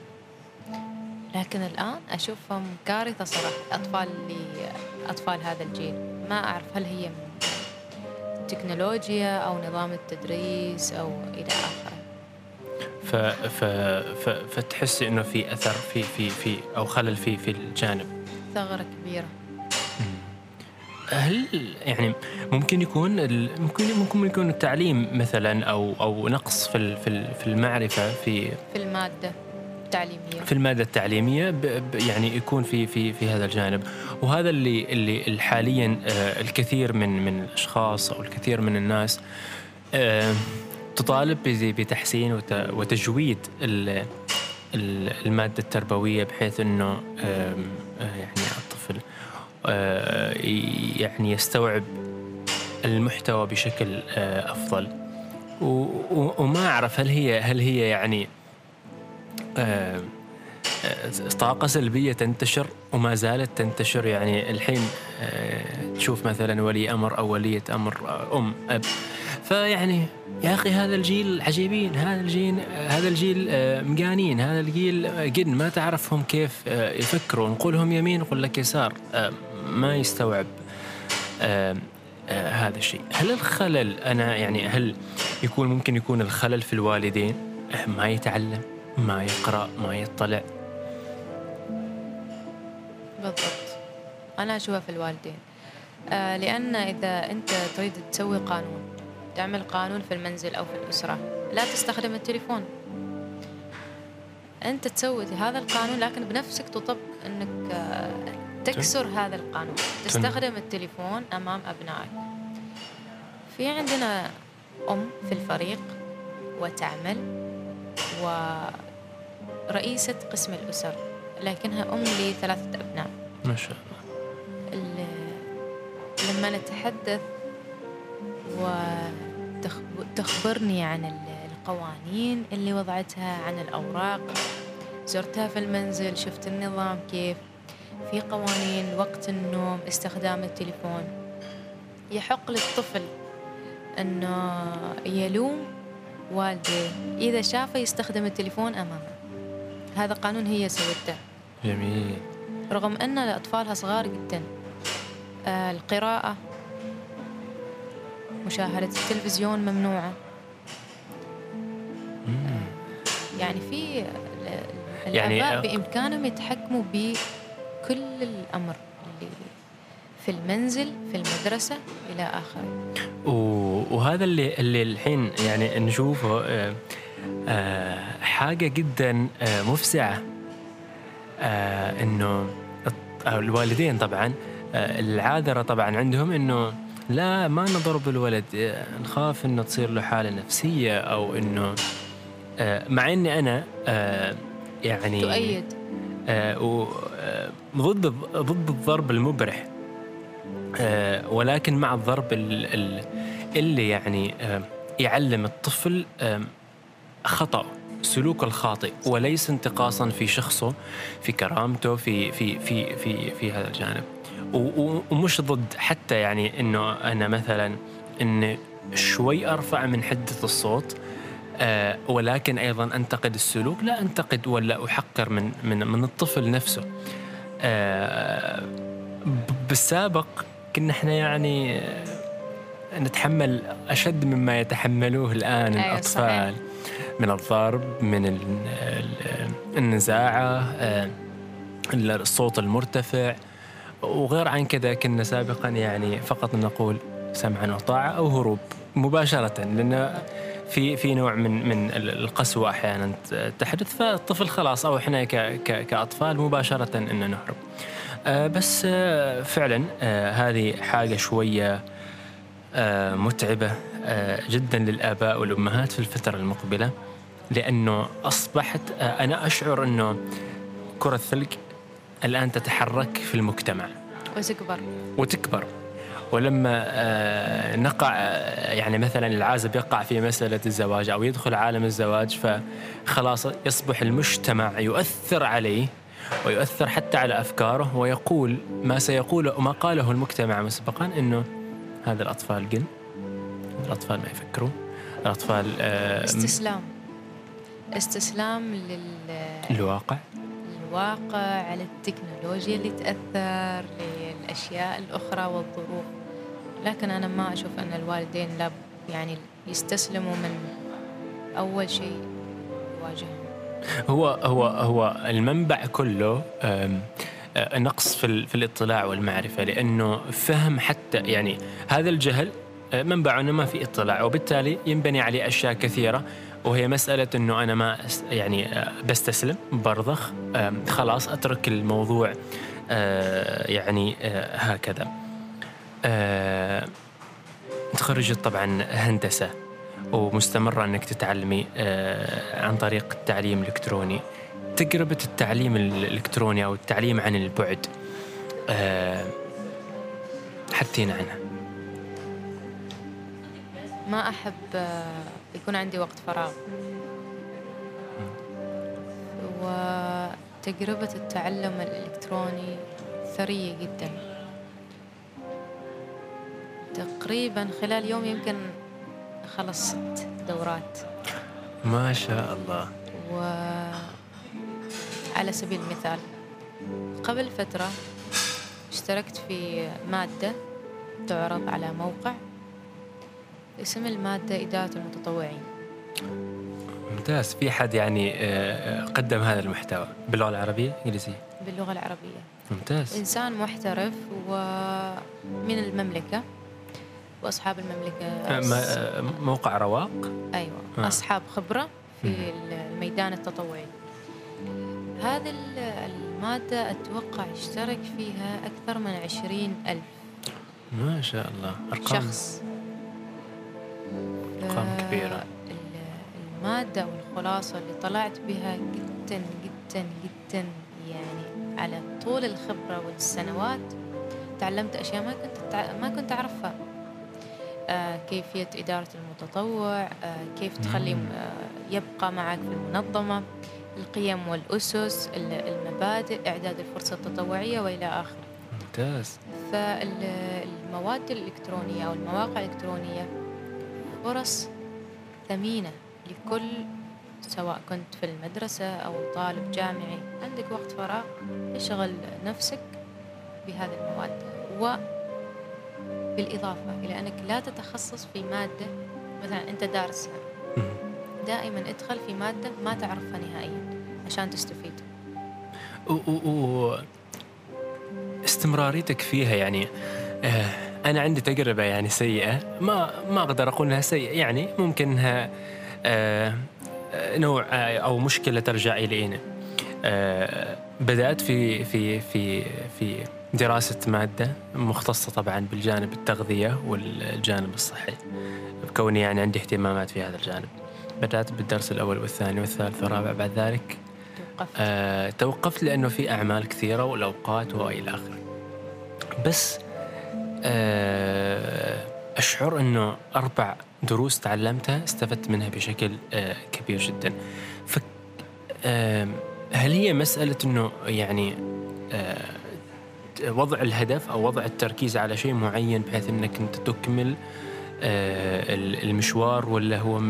لكن الآن أشوفهم كارثة صراحة الأطفال اللي أطفال هذا الجيل. ما أعرف هل هي من التكنولوجيا أو نظام التدريس أو إلى آخره. ف ف ف فتحسي إنه في أثر في في في أو خلل في في الجانب؟ ثغرة كبيرة. هل يعني ممكن يكون ممكن ممكن يكون التعليم مثلا أو أو نقص في في ال- في المعرفة في في المادة التعليمية. في المادة التعليمية يعني يكون في في في هذا الجانب. وهذا اللي اللي حاليا آه، الكثير من من الأشخاص أو الكثير من الناس آه، تطالب بتحسين وت- وتجويد ال- ال- المادة التربوية بحيث إنه آه، يعني يعني يستوعب المحتوى بشكل آه، أفضل. وما أعرف هل هي هل هي يعني آه، آه، طاقة سلبية تنتشر وما زالت تنتشر. يعني الحين آه، تشوف مثلا ولي أمر أو ولية أمر آه، أم أب. فيعني يا أخي هذا الجيل عجيبين هذا الجيل هذا الجيل آه، مجانين هذا الجيل آه، جن ما تعرفهم كيف آه، يفكروا. نقولهم يمين نقول لك يسار. آه، ما يستوعب آه، آه، هذا الشيء. هل الخلل أنا يعني هل يكون ممكن يكون الخلل في الوالدين؟ آه، ما يتعلم ما يقرأ ما يطلع. بالضبط. أنا أشوفها في الوالدين. آه لأن إذا أنت تريد تسوي قانون تعمل قانون في المنزل أو في الأسرة لا تستخدم التليفون. أنت تسوي هذا القانون لكن بنفسك تطبق أنك تكسر هذا القانون. تستخدم التليفون أمام أبنائك. في عندنا أم في الفريق وتعمل ورئيسة قسم الأسر لكنها أم لثلاثة أبناء. ما شاء الله. ال- لما نتحدث وتخبرني عن ال- القوانين اللي وضعتها عن الأوراق زرتها في المنزل شفت النظام كيف في قوانين وقت النوم استخدام التليفون. يحق للطفل أنه يلوم والده. إذا شافه يستخدم التليفون أمامه. هذا قانون هي سوته جميل. رغم أن أطفالها صغار جدا آه، القراءة مشاهدة التلفزيون ممنوعة. مم. يعني في يعني بإمكانهم يتحكموا بكل الأمر اللي في المنزل في المدرسة إلى آخره. وهذا اللي اللي الحين يعني نشوفه آه، آه، حاجة جدا آه، مفزعة أو الوالدين طبعا العاذرة طبعا عندهم إنه لا ما نضرب الولد نخاف إنه تصير له حالة نفسية أو إنه آه، مع إني أنا آه، يعني تؤيد. ضد ضد الضرب المبرح. آه، ولكن مع الضرب ال- ال- اللي يعني آه، يعلم الطفل آه، خطأ سلوك الخاطئ وليس انتقاصا في شخصه في كرامته في في في في في هذا الجانب. ومش ضد حتى يعني إنه أنا مثلا ان شوي أرفع من حدة الصوت ولكن أيضا أنتقد السلوك لا أنتقد ولا أحقر من من من الطفل نفسه. بالسابق كنا إحنا يعني نتحمل أشد مما يتحملوه الآن أيوة الأطفال. صحيح. من الضرب من النزاعة آه، الصوت المرتفع. وغير عن كذا كنا سابقا يعني فقط نقول سمعا وطاعة أو هروب مباشرة. لأن في في نوع من من القسوة أحيانا تحدث فالطفل خلاص أو إحنا كأطفال مباشرة إن نهرب. آه، بس آه، فعلا هذه حاجة شوية متعبة جدا للآباء والأمهات في الفترة المقبلة لأنه أصبحت أنا أشعر إنه كرة الثلج الآن تتحرك في المجتمع. وتكبر. وتكبر. ولما آه، نقع آه، يعني مثلا العازب يقع في مسألة الزواج أو يدخل عالم الزواج فخلاص يصبح المجتمع يؤثر عليه ويؤثر حتى على أفكاره ويقول ما سيقوله وما قاله المجتمع مسبقا أنه هذا الأطفال جن الأطفال ما يفكرون الأطفال آه، استسلام. استسلام للواقع. الواقع على التكنولوجيا اللي تأثر للأشياء الأخرى والظروف. لكن أنا ما أشوف أن الوالدين لا يعني يستسلموا من أول شيء يواجههم. هو هو هو المنبع كله نقص في, في الاطلاع والمعرفة لأنه فهم حتى يعني هذا الجهل منبعه أنه ما في اطلاع وبالتالي ينبني عليه أشياء كثيرة. وهي مسألة أنه أنا ما يعني آه، بستسلم برضخ خلاص أترك الموضوع آه، يعني آه، هكذا. تخرجت طبعا هندسة ومستمرة أنك تتعلمي عن طريق التعليم الإلكتروني. تجربة التعليم الإلكتروني أو التعليم عن البعد حدثينا عنها. ما أحب يكون عندي وقت فراغ. وتجربة التعلم الإلكتروني ثرية جدا. تقريبا خلال يوم يمكن أخلص ست دورات. ما شاء الله. وعلى سبيل المثال قبل فترة اشتركت في مادة تعرض على موقع اسم المادة إدارة المتطوعين. ممتاز. في حد يعني آه، قدم هذا المحتوى باللغة العربية إنجليزية؟ باللغة العربية. ممتاز. إنسان محترف ومن المملكة وأصحاب المملكة. آه، موقع رواق؟ أيوة. آه. أصحاب خبرة في الميدان التطوعي هذه المادة أتوقع اشترك فيها أكثر من عشرين ألف ما شاء الله. أرقام. شخص. أرقام كبيرة. المادة والخلاصة اللي طلعت بها جدا جدا جدا يعني على طول الخبرة والسنوات. تعلمت أشياء ما كنت ما كنت أعرفها. آه كيفية إدارة المتطوع آه كيف تخلي آه يبقى معك في المنظمة القيم والأسس المبادئ إعداد الفرصة التطوعية وإلى آخره. ممتاز. فالمواد الإلكترونية أو المواقع الإلكترونية فرص ثمينة لكل سواء كنت في المدرسة أو طالب جامعي. عندك وقت فراغ اشغل نفسك بهذه المواد. وبالإضافة إلى أنك لا تتخصص في مادة مثلا أنت دارسها دائما ادخل في مادة ما تعرفها نهائيا عشان تستفيد. و... استمراريتك فيها يعني آه أنا عندي تجربة يعني سيئة. ما ما أقدر أقول إنها سيئة. يعني ممكن إنها آه نوع آه أو مشكلة ترجع الينا آه بدأت في في في في دراسة مادة مختصة طبعا بالجانب التغذية والجانب الصحي. بكوني يعني عندي اهتمامات في هذا الجانب. بدأت بالدرس الأول والثاني والثالث والرابع بعد ذلك. توقفت. آه توقفت لأنه في أعمال كثيرة والاوقات وإلى آخره. بس أشعر أنه أربع دروس تعلمتها استفدت منها بشكل آه، كبير جدا. ف هل هي مسألة أنه يعني آه، وضع الهدف أو وضع التركيز على شيء معين بحيث أنك أنت تكمل آه، المشوار ولا هو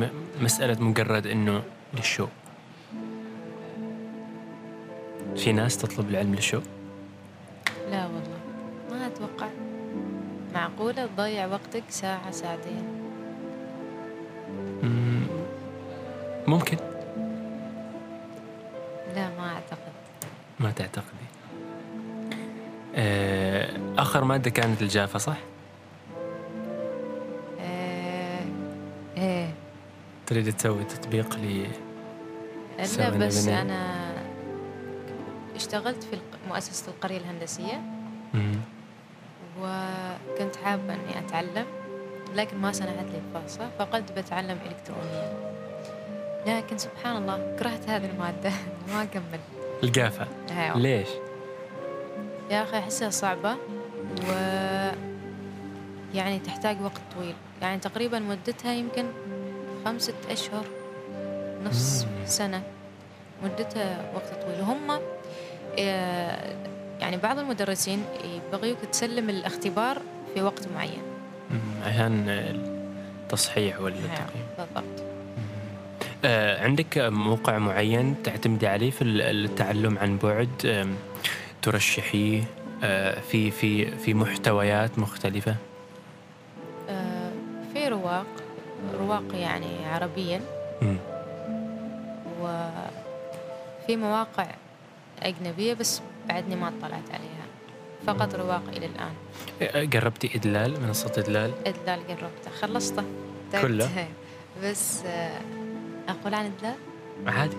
مسألة مجرد أنه للشو؟ في ناس تطلب العلم للشو؟ لا والله ما أتوقع. معقولة تضيع وقتك ساعة ساعتين؟ ممكن. لا ما أعتقد. ما تعتقدي. آه، آخر مادة كانت الجافة صح؟ إيه. تريد تسوي تطبيق ل لا بس أنا اشتغلت في مؤسسة القرية الهندسية. وكنت حابة إني أتعلم لكن ما سنحت لي الفرصة فقلت بتعلم إلكترونيا لكن سبحان الله كرهت هذه المادة. [laughs] ما أكمل. القافة. أيوة. ليش؟ يا أخي أحسها صعبة و يعني تحتاج وقت طويل. يعني تقريبا مدتها يمكن خمسة أشهر نص سنة. مدتها وقت طويل. وهم آه، يعني بعض المدرسين يبغيوك تسلم الاختبار في وقت معين. عشان التصحيح ولا التقييم بالضبط. آه عندك موقع معين تعتمدي عليه في التعلم عن بعد؟ ترشحيه؟ آه في في في محتويات مختلفة؟ آه في رواق. رواق يعني عربيا. وفي مواقع أجنبية بس بعدني ما اطلعت عليها. فقط رواق إلى الآن. قربتي إدلال منصة إدلال؟ إدلال قربته. خلصته. كله؟ بس أقول عن إدلال؟ عادي.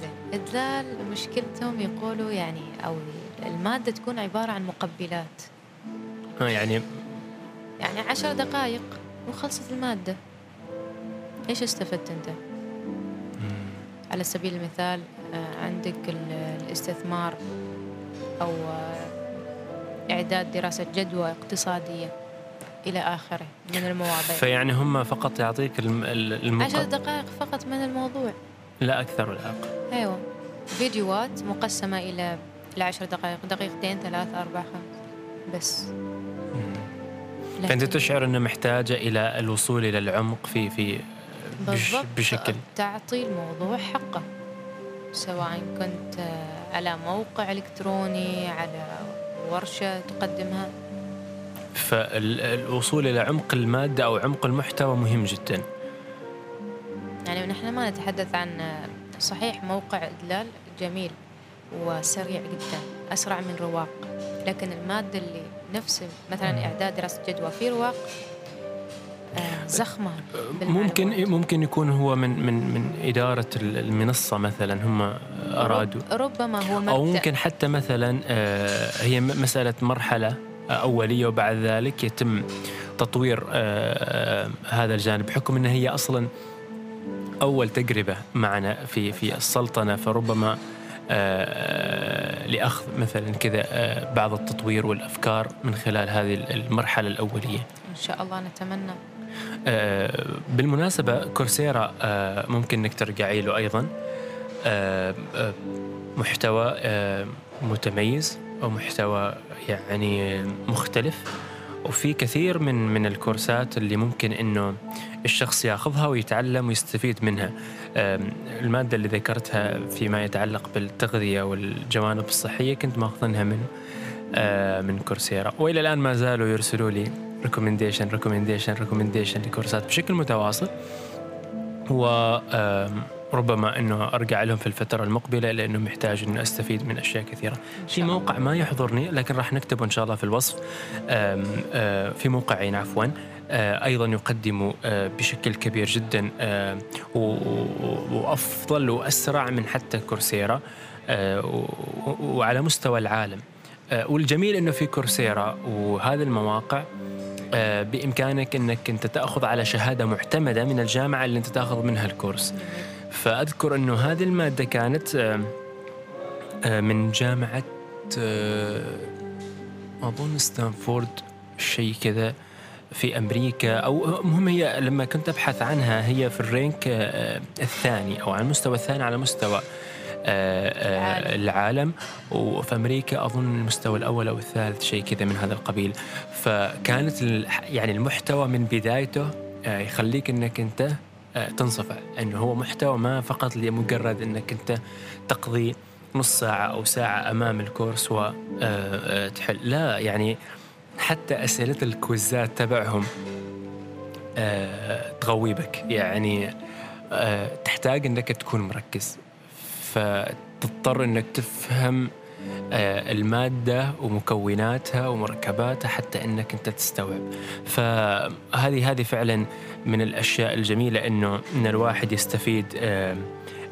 زين إدلال مشكلتهم يقولوا يعني أو المادة تكون عبارة عن مقبلات. آه يعني؟ يعني عشر دقائق وخلصت المادة. إيش استفدت أنت؟ على سبيل المثال آه، عندك الاستثمار. أو إعداد دراسة جدوى اقتصادية إلى آخره من المواضيع. فيعني هم فقط يعطيك المقدمة عشر دقائق فقط من الموضوع. لا أكثر ولا أقل. أيوة. فيديوهات مقسمة إلى العشر دقائق دقيقتين ثلاثة أربعة خمس بس فأنت تشعر أنه محتاجة إلى الوصول إلى العمق في في بالضبط. بشكل. تعطي الموضوع حقه. سواء كنت على موقع إلكتروني على ورشة تقدمها. فالوصول إلى عمق المادة أو عمق المحتوى مهم جدا. يعني نحن ما نتحدث عن صحيح موقع إدلال جميل وسريع جدا أسرع من رواق. لكن المادة اللي نفس مثلا إعداد دراسة جدوى في رواق آه، زخمة ممكن ممكن يكون هو من من من إدارة المنصة مثلا هم أرادوا. ربما هو مبدأ. أو ممكن حتى مثلا آه، هي مسألة مرحلة أولية وبعد ذلك يتم تطوير آه، هذا الجانب بحكم أنها هي أصلا أول تجربة معنا في في السلطنة فربما لأخذ مثلا كذا بعض التطوير والأفكار من خلال هذه المرحلة الأولية. إن شاء الله نتمنى. آه، بالمناسبة كورسيرا آه، ممكن إنك ترجعي له أيضا. آه، محتوى متميز أو محتوى يعني مختلف. وفي كثير من من الكورسات اللي ممكن إنه الشخص ياخذها ويتعلم ويستفيد منها. المادة اللي ذكرتها فيما يتعلق بالتغذية والجوانب الصحية كنت ماخذنها من من Coursera. وإلى الآن ما زالوا يرسلوا لي recommendation recommendation recommendation لكورسات بشكل متواصل وربما إنه أرجع لهم في الفترة المقبلة لأنه محتاج إنه أستفيد من أشياء كثيرة. في موقع ما يحضرني لكن راح نكتبه إن شاء الله في الوصف في موقعين عفوا أيضا يقدم بشكل كبير جدا وأفضل وأسرع من حتى Coursera وعلى مستوى العالم. والجميل إنه في كورسيرا وهذه المواقع بإمكانك إنك أنت تأخذ على شهادة معتمدة من الجامعة اللي أنت تأخذ منها الكورس. فأذكر إنه هذه المادة كانت آه، آه، من جامعة أظن ستانفورد شيء كذا في أمريكا أو المهم هي لما كنت أبحث عنها هي في الرينك الثاني أو على المستوى الثاني على مستوى العالم. العالم. وفي أمريكا أظن المستوى الأول أو الثالث شيء كذا من هذا القبيل. فكانت يعني المحتوى من بدايته يخليك إنك أنت تنصفع إنه هو محتوى ما فقط لمجرد إنك أنت تقضي نص ساعة أو ساعة أمام الكورس وتحل لا يعني حتى أسئلة الكويزات تبعهم تغوي بك يعني تحتاج أنك تكون مركز. فتضطر أنك تفهم المادة ومكوناتها ومركباتها حتى إنك أنت تستوعب فهذه هذه فعلا من الأشياء الجميلة إنه إن الواحد يستفيد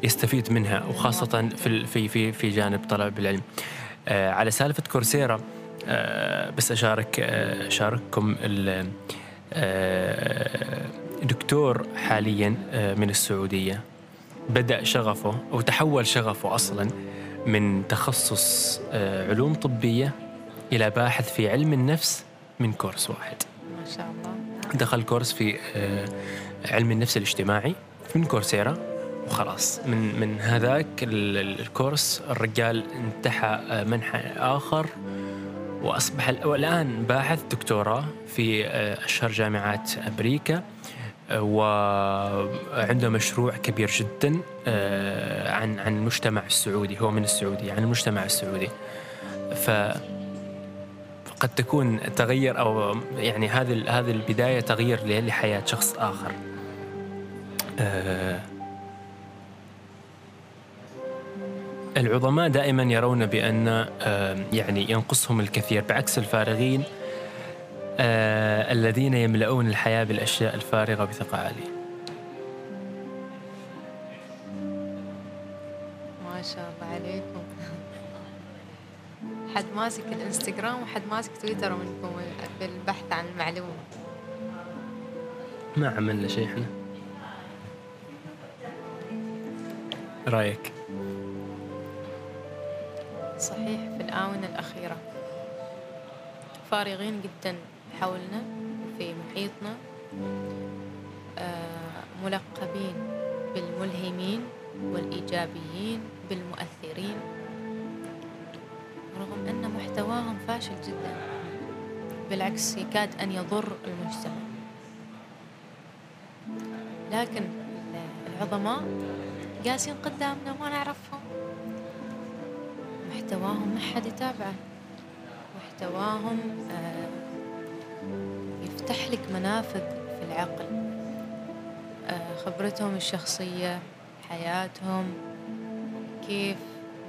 يستفيد منها وخاصة في في في في جانب طلب العلم. آه، على سالفة كورسيرا آه، بس أشارك آه، أشارككم دكتور حاليا من السعودية بدأ شغفه أو تحول شغفه أصلا من تخصص علوم طبية إلى باحث في علم النفس من كورس واحد. ما شاء الله. دخل كورس في علم النفس الاجتماعي من كورسيرا وخلاص. من من هذاك الكورس الرجال انتحى منحى آخر وأصبح الان باحث دكتوراه في أشهر جامعات أمريكا. وعنده مشروع كبير جدا عن عن المجتمع السعودي هو من السعودية عن المجتمع السعودي ف قد تكون تغير أو يعني هذه هذه البداية تغيير لحياة شخص آخر. العظماء دائما يرون بأن يعني ينقصهم الكثير بعكس الفارغين آه، الذين يملؤون الحياة بالأشياء الفارغة بثقة عالية. ما شاء الله عليكم. حد ماسك الإنستغرام وحد ماسك تويتر منكم بالبحث عن المعلومة ما عملنا شيء إحنا. رأيك؟ صحيح في الآونة الأخيرة. فارغين جدا. حولنا في محيطنا آه، ملقبين بالملهمين والإيجابيين بالمؤثرين رغم أن محتواهم فاشل جدا بالعكس يكاد أن يضر المجتمع. لكن العظماء قاسين قدامنا ما نعرفهم. محتواهم ما حد يتابعه. محتواهم آه، يفتح لك منافذ في العقل. آه، خبرتهم الشخصية حياتهم كيف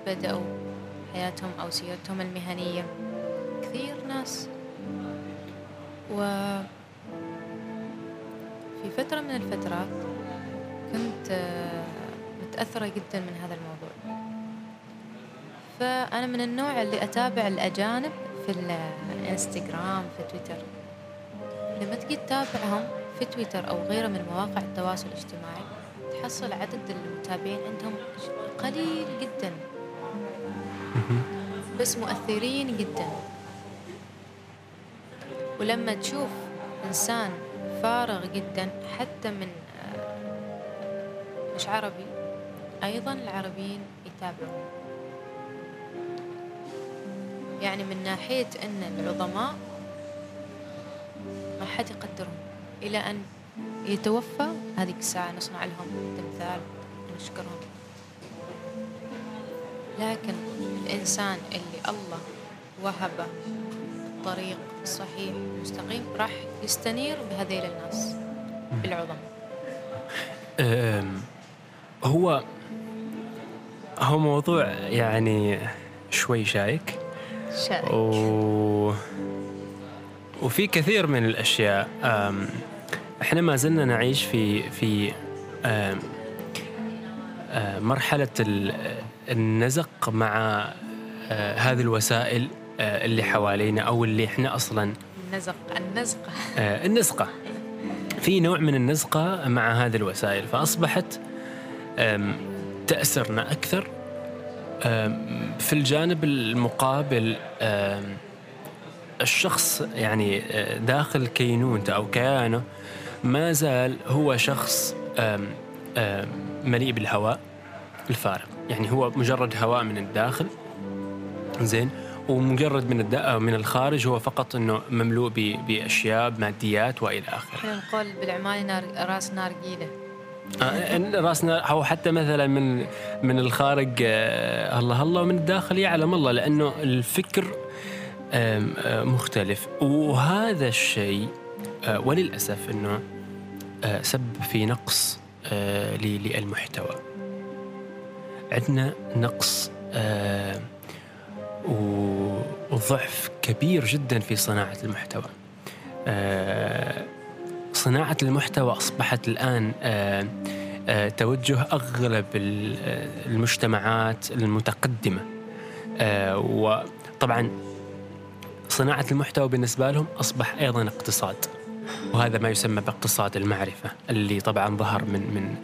بدأوا حياتهم أو سيرتهم المهنية. كثير ناس. و في فترة من الفترات كنت آه، متأثرة جدا من هذا الموضوع. فأنا من النوع اللي أتابع الأجانب في الانستغرام في تويتر لما تجي تتابعهم في تويتر أو غيره من مواقع التواصل الاجتماعي تحصل عدد المتابعين عندهم قليل جدا. بس مؤثرين جدا. ولما تشوف إنسان فارغ جدا حتى من مش عربي أيضا العربيين يتابعون. يعني من ناحية أن العظماء ما حد يقدرهم. إلى أن يتوفى هذيك الساعة نصنع لهم تمثال نشكرهم لكن الإنسان اللي الله وهبه طريق صحيح مستقيم راح يستنير بهذيل الناس بالعظم. هو هو موضوع يعني شوي شايك شارك و... وفي كثير من الأشياء. إحنا ما زلنا نعيش في في مرحلة النزق مع هذه الوسائل اللي حوالينا أو اللي إحنا أصلا النزق النزقة. النزقة. في نوع من النزقة مع هذه الوسائل. فأصبحت تأسرنا أكثر في الجانب المقابل الشخص يعني آه، داخل كينونته أو كيانه ما زال هو شخص مليء بالهواء الفارغ يعني هو مجرد هواء من الداخل زين ومجرد من الد... من الخارج هو فقط إنه مملوء. بأشياء ماديات وإلى آخره. إحنا نقول بالعماني نار... راس نارجيله. آه راس نار أو حتى مثلا من من الخارج آه الله الله ومن الداخل يعلم الله لأنه الفكر آه مختلف. وهذا الشيء وللأسف إنه آه سبب في نقص للمحتوى. عندنا نقص وضعف كبير جدا في صناعة المحتوى. صناعة المحتوى أصبحت الآن توجه أغلب المجتمعات المتقدمة. وطبعا صناعة المحتوى بالنسبة لهم أصبح أيضا اقتصاد. وهذا ما يسمى باقتصاد المعرفة اللي طبعا ظهر من من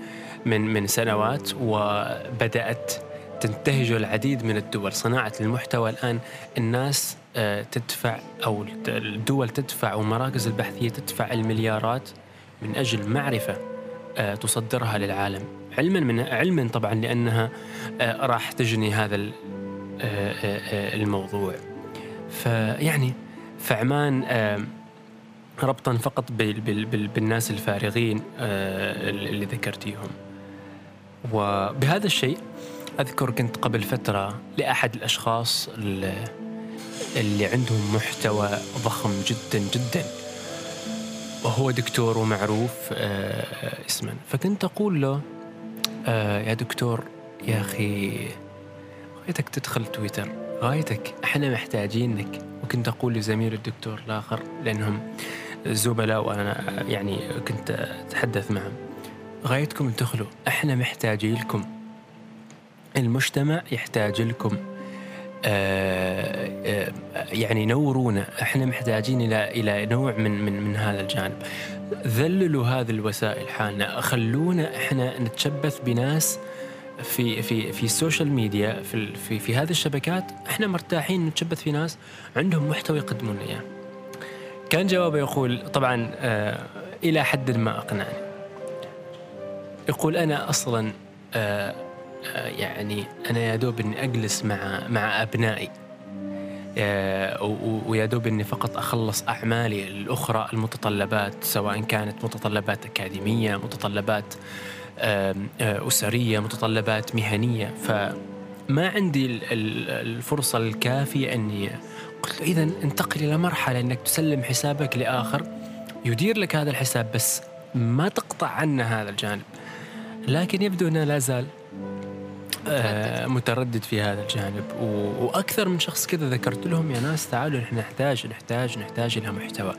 من من سنوات وبدأت تنتهج العديد من الدول. صناعة المحتوى الآن الناس آه، تدفع أو الدول تدفع ومراكز البحثية تدفع المليارات من أجل معرفة آه، تصدرها للعالم. علما من علما طبعا لأنها آه، راح تجني هذا الموضوع. فيعني فعمان ربطا فقط بالناس الفارغين اللي ذكرتيهم. وبهذا الشيء أذكر كنت قبل فترة لأحد الأشخاص اللي عندهم محتوى ضخم جدا جدا. وهو دكتور ومعروف آه اسما. فكنت أقول له آه يا دكتور يا أخي غايتك تدخل تويتر. غايتك إحنا محتاجينك. وكنت أقول لزميل الدكتور الآخر لأنهم زملاء وأنا يعني كنت أتحدث معهم. غايتكم تدخلوا إحنا محتاجين لكم المجتمع يحتاج لكم آه، آه، يعني نورونا. إحنا محتاجين إلى إلى نوع من من من هذا الجانب. ذللوا هذه الوسائل حالنا. خلونا إحنا نتشبث بناس في في في السوشيال ميديا في في في هذه الشبكات إحنا مرتاحين نتشبث في ناس عندهم محتوى يقدمون إياه. كان جوابه يقول طبعا آه إلى حد ما أقنعني. يقول أنا أصلا آه يعني أنا يا دوب إني أجلس مع مع أبنائي. آه، ويا دوب إني فقط أخلص أعمالي الأخرى المتطلبات سواء كانت متطلبات أكاديمية متطلبات آه، أسرية متطلبات مهنية. فما عندي الفرصة الكافية أني قلت له إذا انتقل إلى مرحلة أنك تسلم حسابك لآخر. يدير لك هذا الحساب بس ما تقطع عنا هذا الجانب. لكن يبدو أنه لا زال متردد في هذا الجانب. وأكثر من شخص كذا ذكرت لهم يا ناس تعالوا نحن نحتاج نحتاج نحتاج إلى محتوى.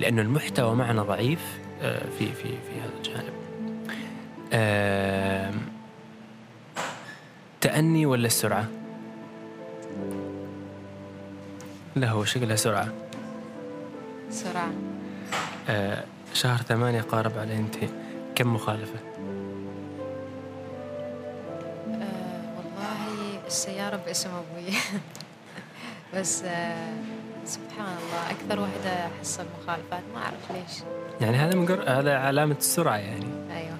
لأنه المحتوى معنا ضعيف في في في هذا الجانب. آه تأني ولا السرعة؟ لا هو شكلها سرعة. سرعة. آه شهر ثمانية قارب على ينتهي كم مخالفة؟ السيارة باسم أبوي. [laughs] بس آه، سبحان الله أكثر واحدة أحصل مخالفات ما أعرف ليش. يعني هذا مقر... هذا علامة السرعة يعني. أيوه.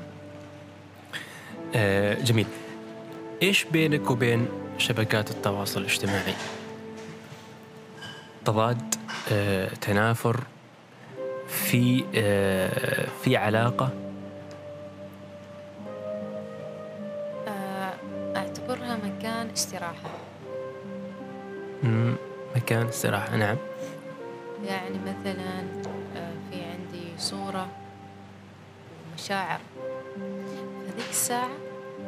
آه جميل. إيش بينك وبين شبكات التواصل الاجتماعي؟ تضاد آه، تنافر في آه، في علاقة؟ استراحة. مكان استراحة نعم. يعني مثلا آه، في عندي صورة ومشاعر. هذيك الساعة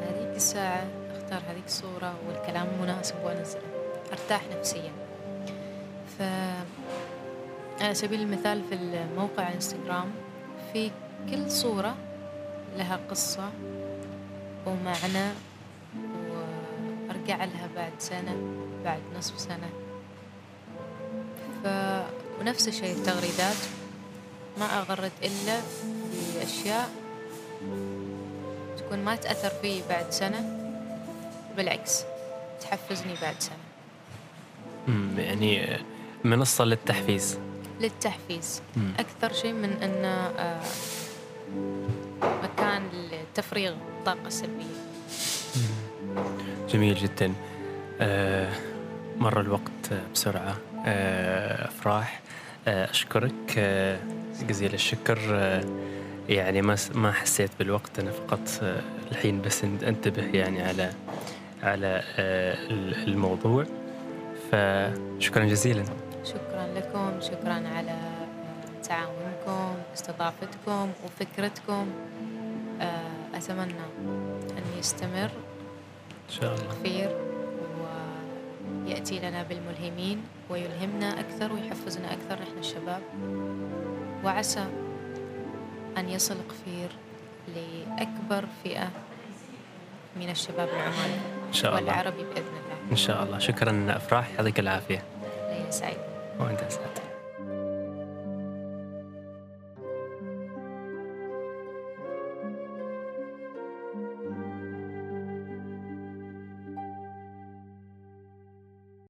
هذيك الساعة اختار هذيك الصورة والكلام المناسب وانزله أرتاح نفسيا. ف على سبيل المثال في الموقع انستغرام في كل صورة لها قصة ومعنى أرجع لها بعد سنة بعد نصف سنة. ف... ونفس الشيء التغريدات ما أغرد إلا بأشياء تكون ما تأثر فيي بعد سنة بالعكس تحفزني بعد سنة. يعني منصة للتحفيز. للتحفيز. مم. أكثر شيء من أن آه، مكان لتفريغ الطاقة السلبية جميل جدا. آه مر الوقت بسرعة. آه أفراح. آه أشكرك. جزيل الشكر. يعني ما ما حسيت بالوقت. أنا فقط آه الحين بس أنتبه يعني على على آه الموضوع. فشكرا جزيلا. شكرا لكم شكرا على تعاونكم استضافتكم وفكرتكم. آه، أتمنى أن يستمر إن شاء الله. كثير ويأتي لنا بالملهمين ويلهمنا أكثر ويحفزنا أكثر نحن الشباب. وعسى أن يصل قفير لأكبر فئة من الشباب العماني إن شاء الله. والعربي بإذن الله. إن شاء الله. شكرا أفراح. يعطيك العافية. ليلة سعيدة وأنت سعيد.